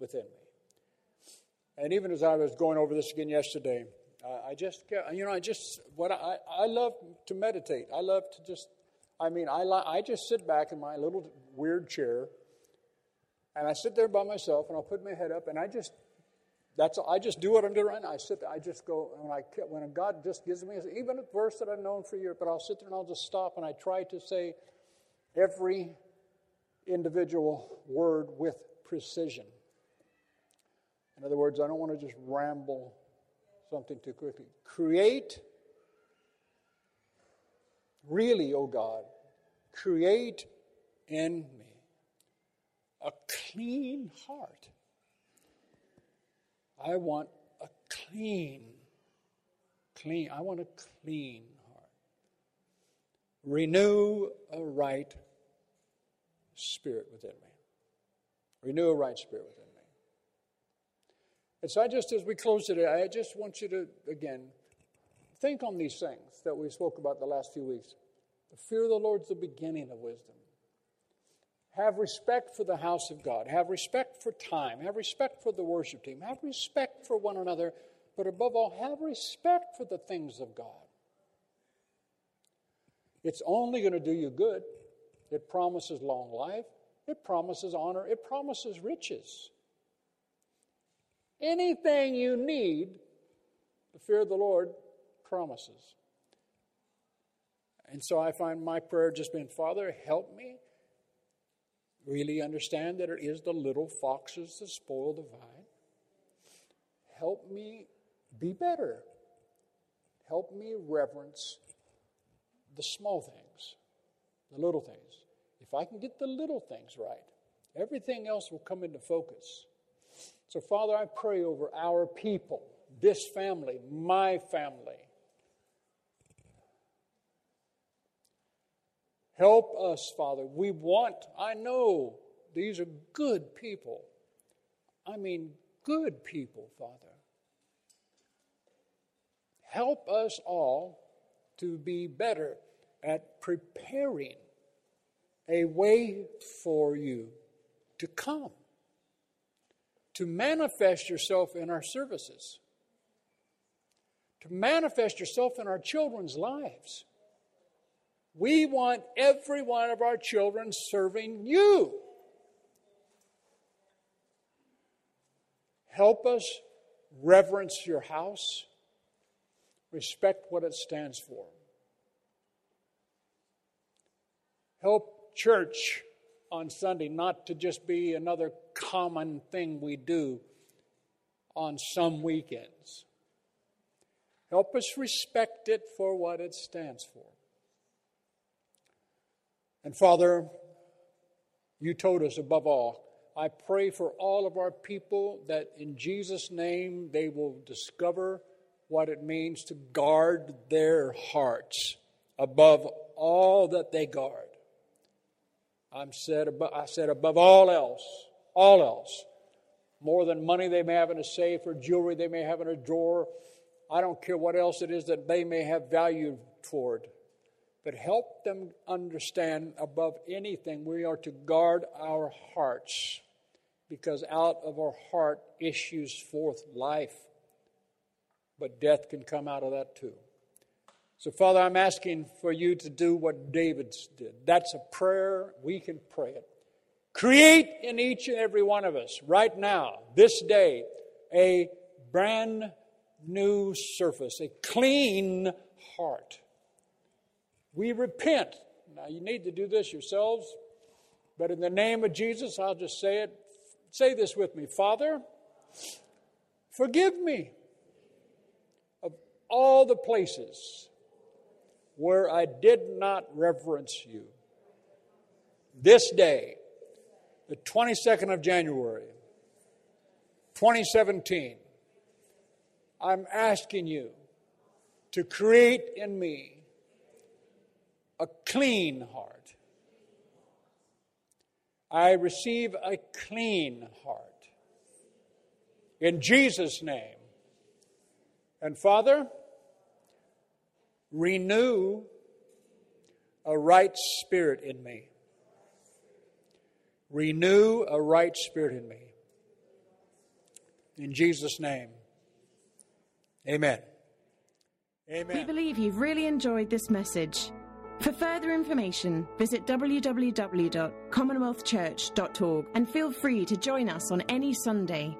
within me. And even as i was going over this again yesterday uh, i just you know i just what I, I love to meditate. I love to just I mean, I, I just sit back in my little weird chair and I sit there by myself and I'll put my head up and I just, that's, I just do what I'm doing right now. I sit there, I just go, when, I, when God just gives me, even a verse that I've known for years, but I'll sit there and I'll just stop and I try to say every individual word with precision. In other words, I don't want to just ramble something too quickly. Create Really, O oh God, create in me a clean heart. I want a clean, clean, I want a clean heart. Renew a right spirit within me. Renew a right spirit within me. And so I just, as we close today, I just want you to, again, Think on these things that we spoke about the last few weeks. The fear of the Lord is the beginning of wisdom. Have respect for the house of God. Have respect for time. Have respect for the worship team. Have respect for one another. But above all, have respect for the things of God. It's only going to do you good. It promises long life, it promises honor, it promises riches. Anything you need, the fear of the Lord promises. And so I find my prayer just being, Father, help me really understand that it is the little foxes that spoil the vine. Help me be better. Help me reverence the small things, the little things. If I can get the little things right, everything else will come into focus. So, Father, I pray over our people, this family, my family, Help us, Father. We want, I know these are good people. I mean, good people, Father. Help us all to be better at preparing a way for you to come, to manifest yourself in our services, to manifest yourself in our children's lives we want every one of our children serving you. Help us reverence your house, respect what it stands for. Help church on Sunday not to just be another common thing we do on some weekends. Help us respect it for what it stands for. And Father, you told us above all, I pray for all of our people that in Jesus' name they will discover what it means to guard their hearts above all that they guard. I'm said above, I said above all else, all else, more than money they may have in a safe or jewelry they may have in a drawer. I don't care what else it is that they may have value toward. But help them understand above anything we are to guard our hearts because out of our heart issues forth life, but death can come out of that too. So, Father, I'm asking for you to do what David did. That's a prayer. We can pray it. Create in each and every one of us right now, this day, a brand new surface, a clean heart. We repent. Now, you need to do this yourselves, but in the name of Jesus, I'll just say it. Say this with me Father, forgive me of all the places where I did not reverence you. This day, the 22nd of January, 2017, I'm asking you to create in me a clean heart. I receive a clean heart. In Jesus' name. And Father, renew a right spirit in me. Renew a right spirit in me. In Jesus' name. Amen. Amen. We believe you've really enjoyed this message. For further information, visit www.commonwealthchurch.org and feel free to join us on any Sunday.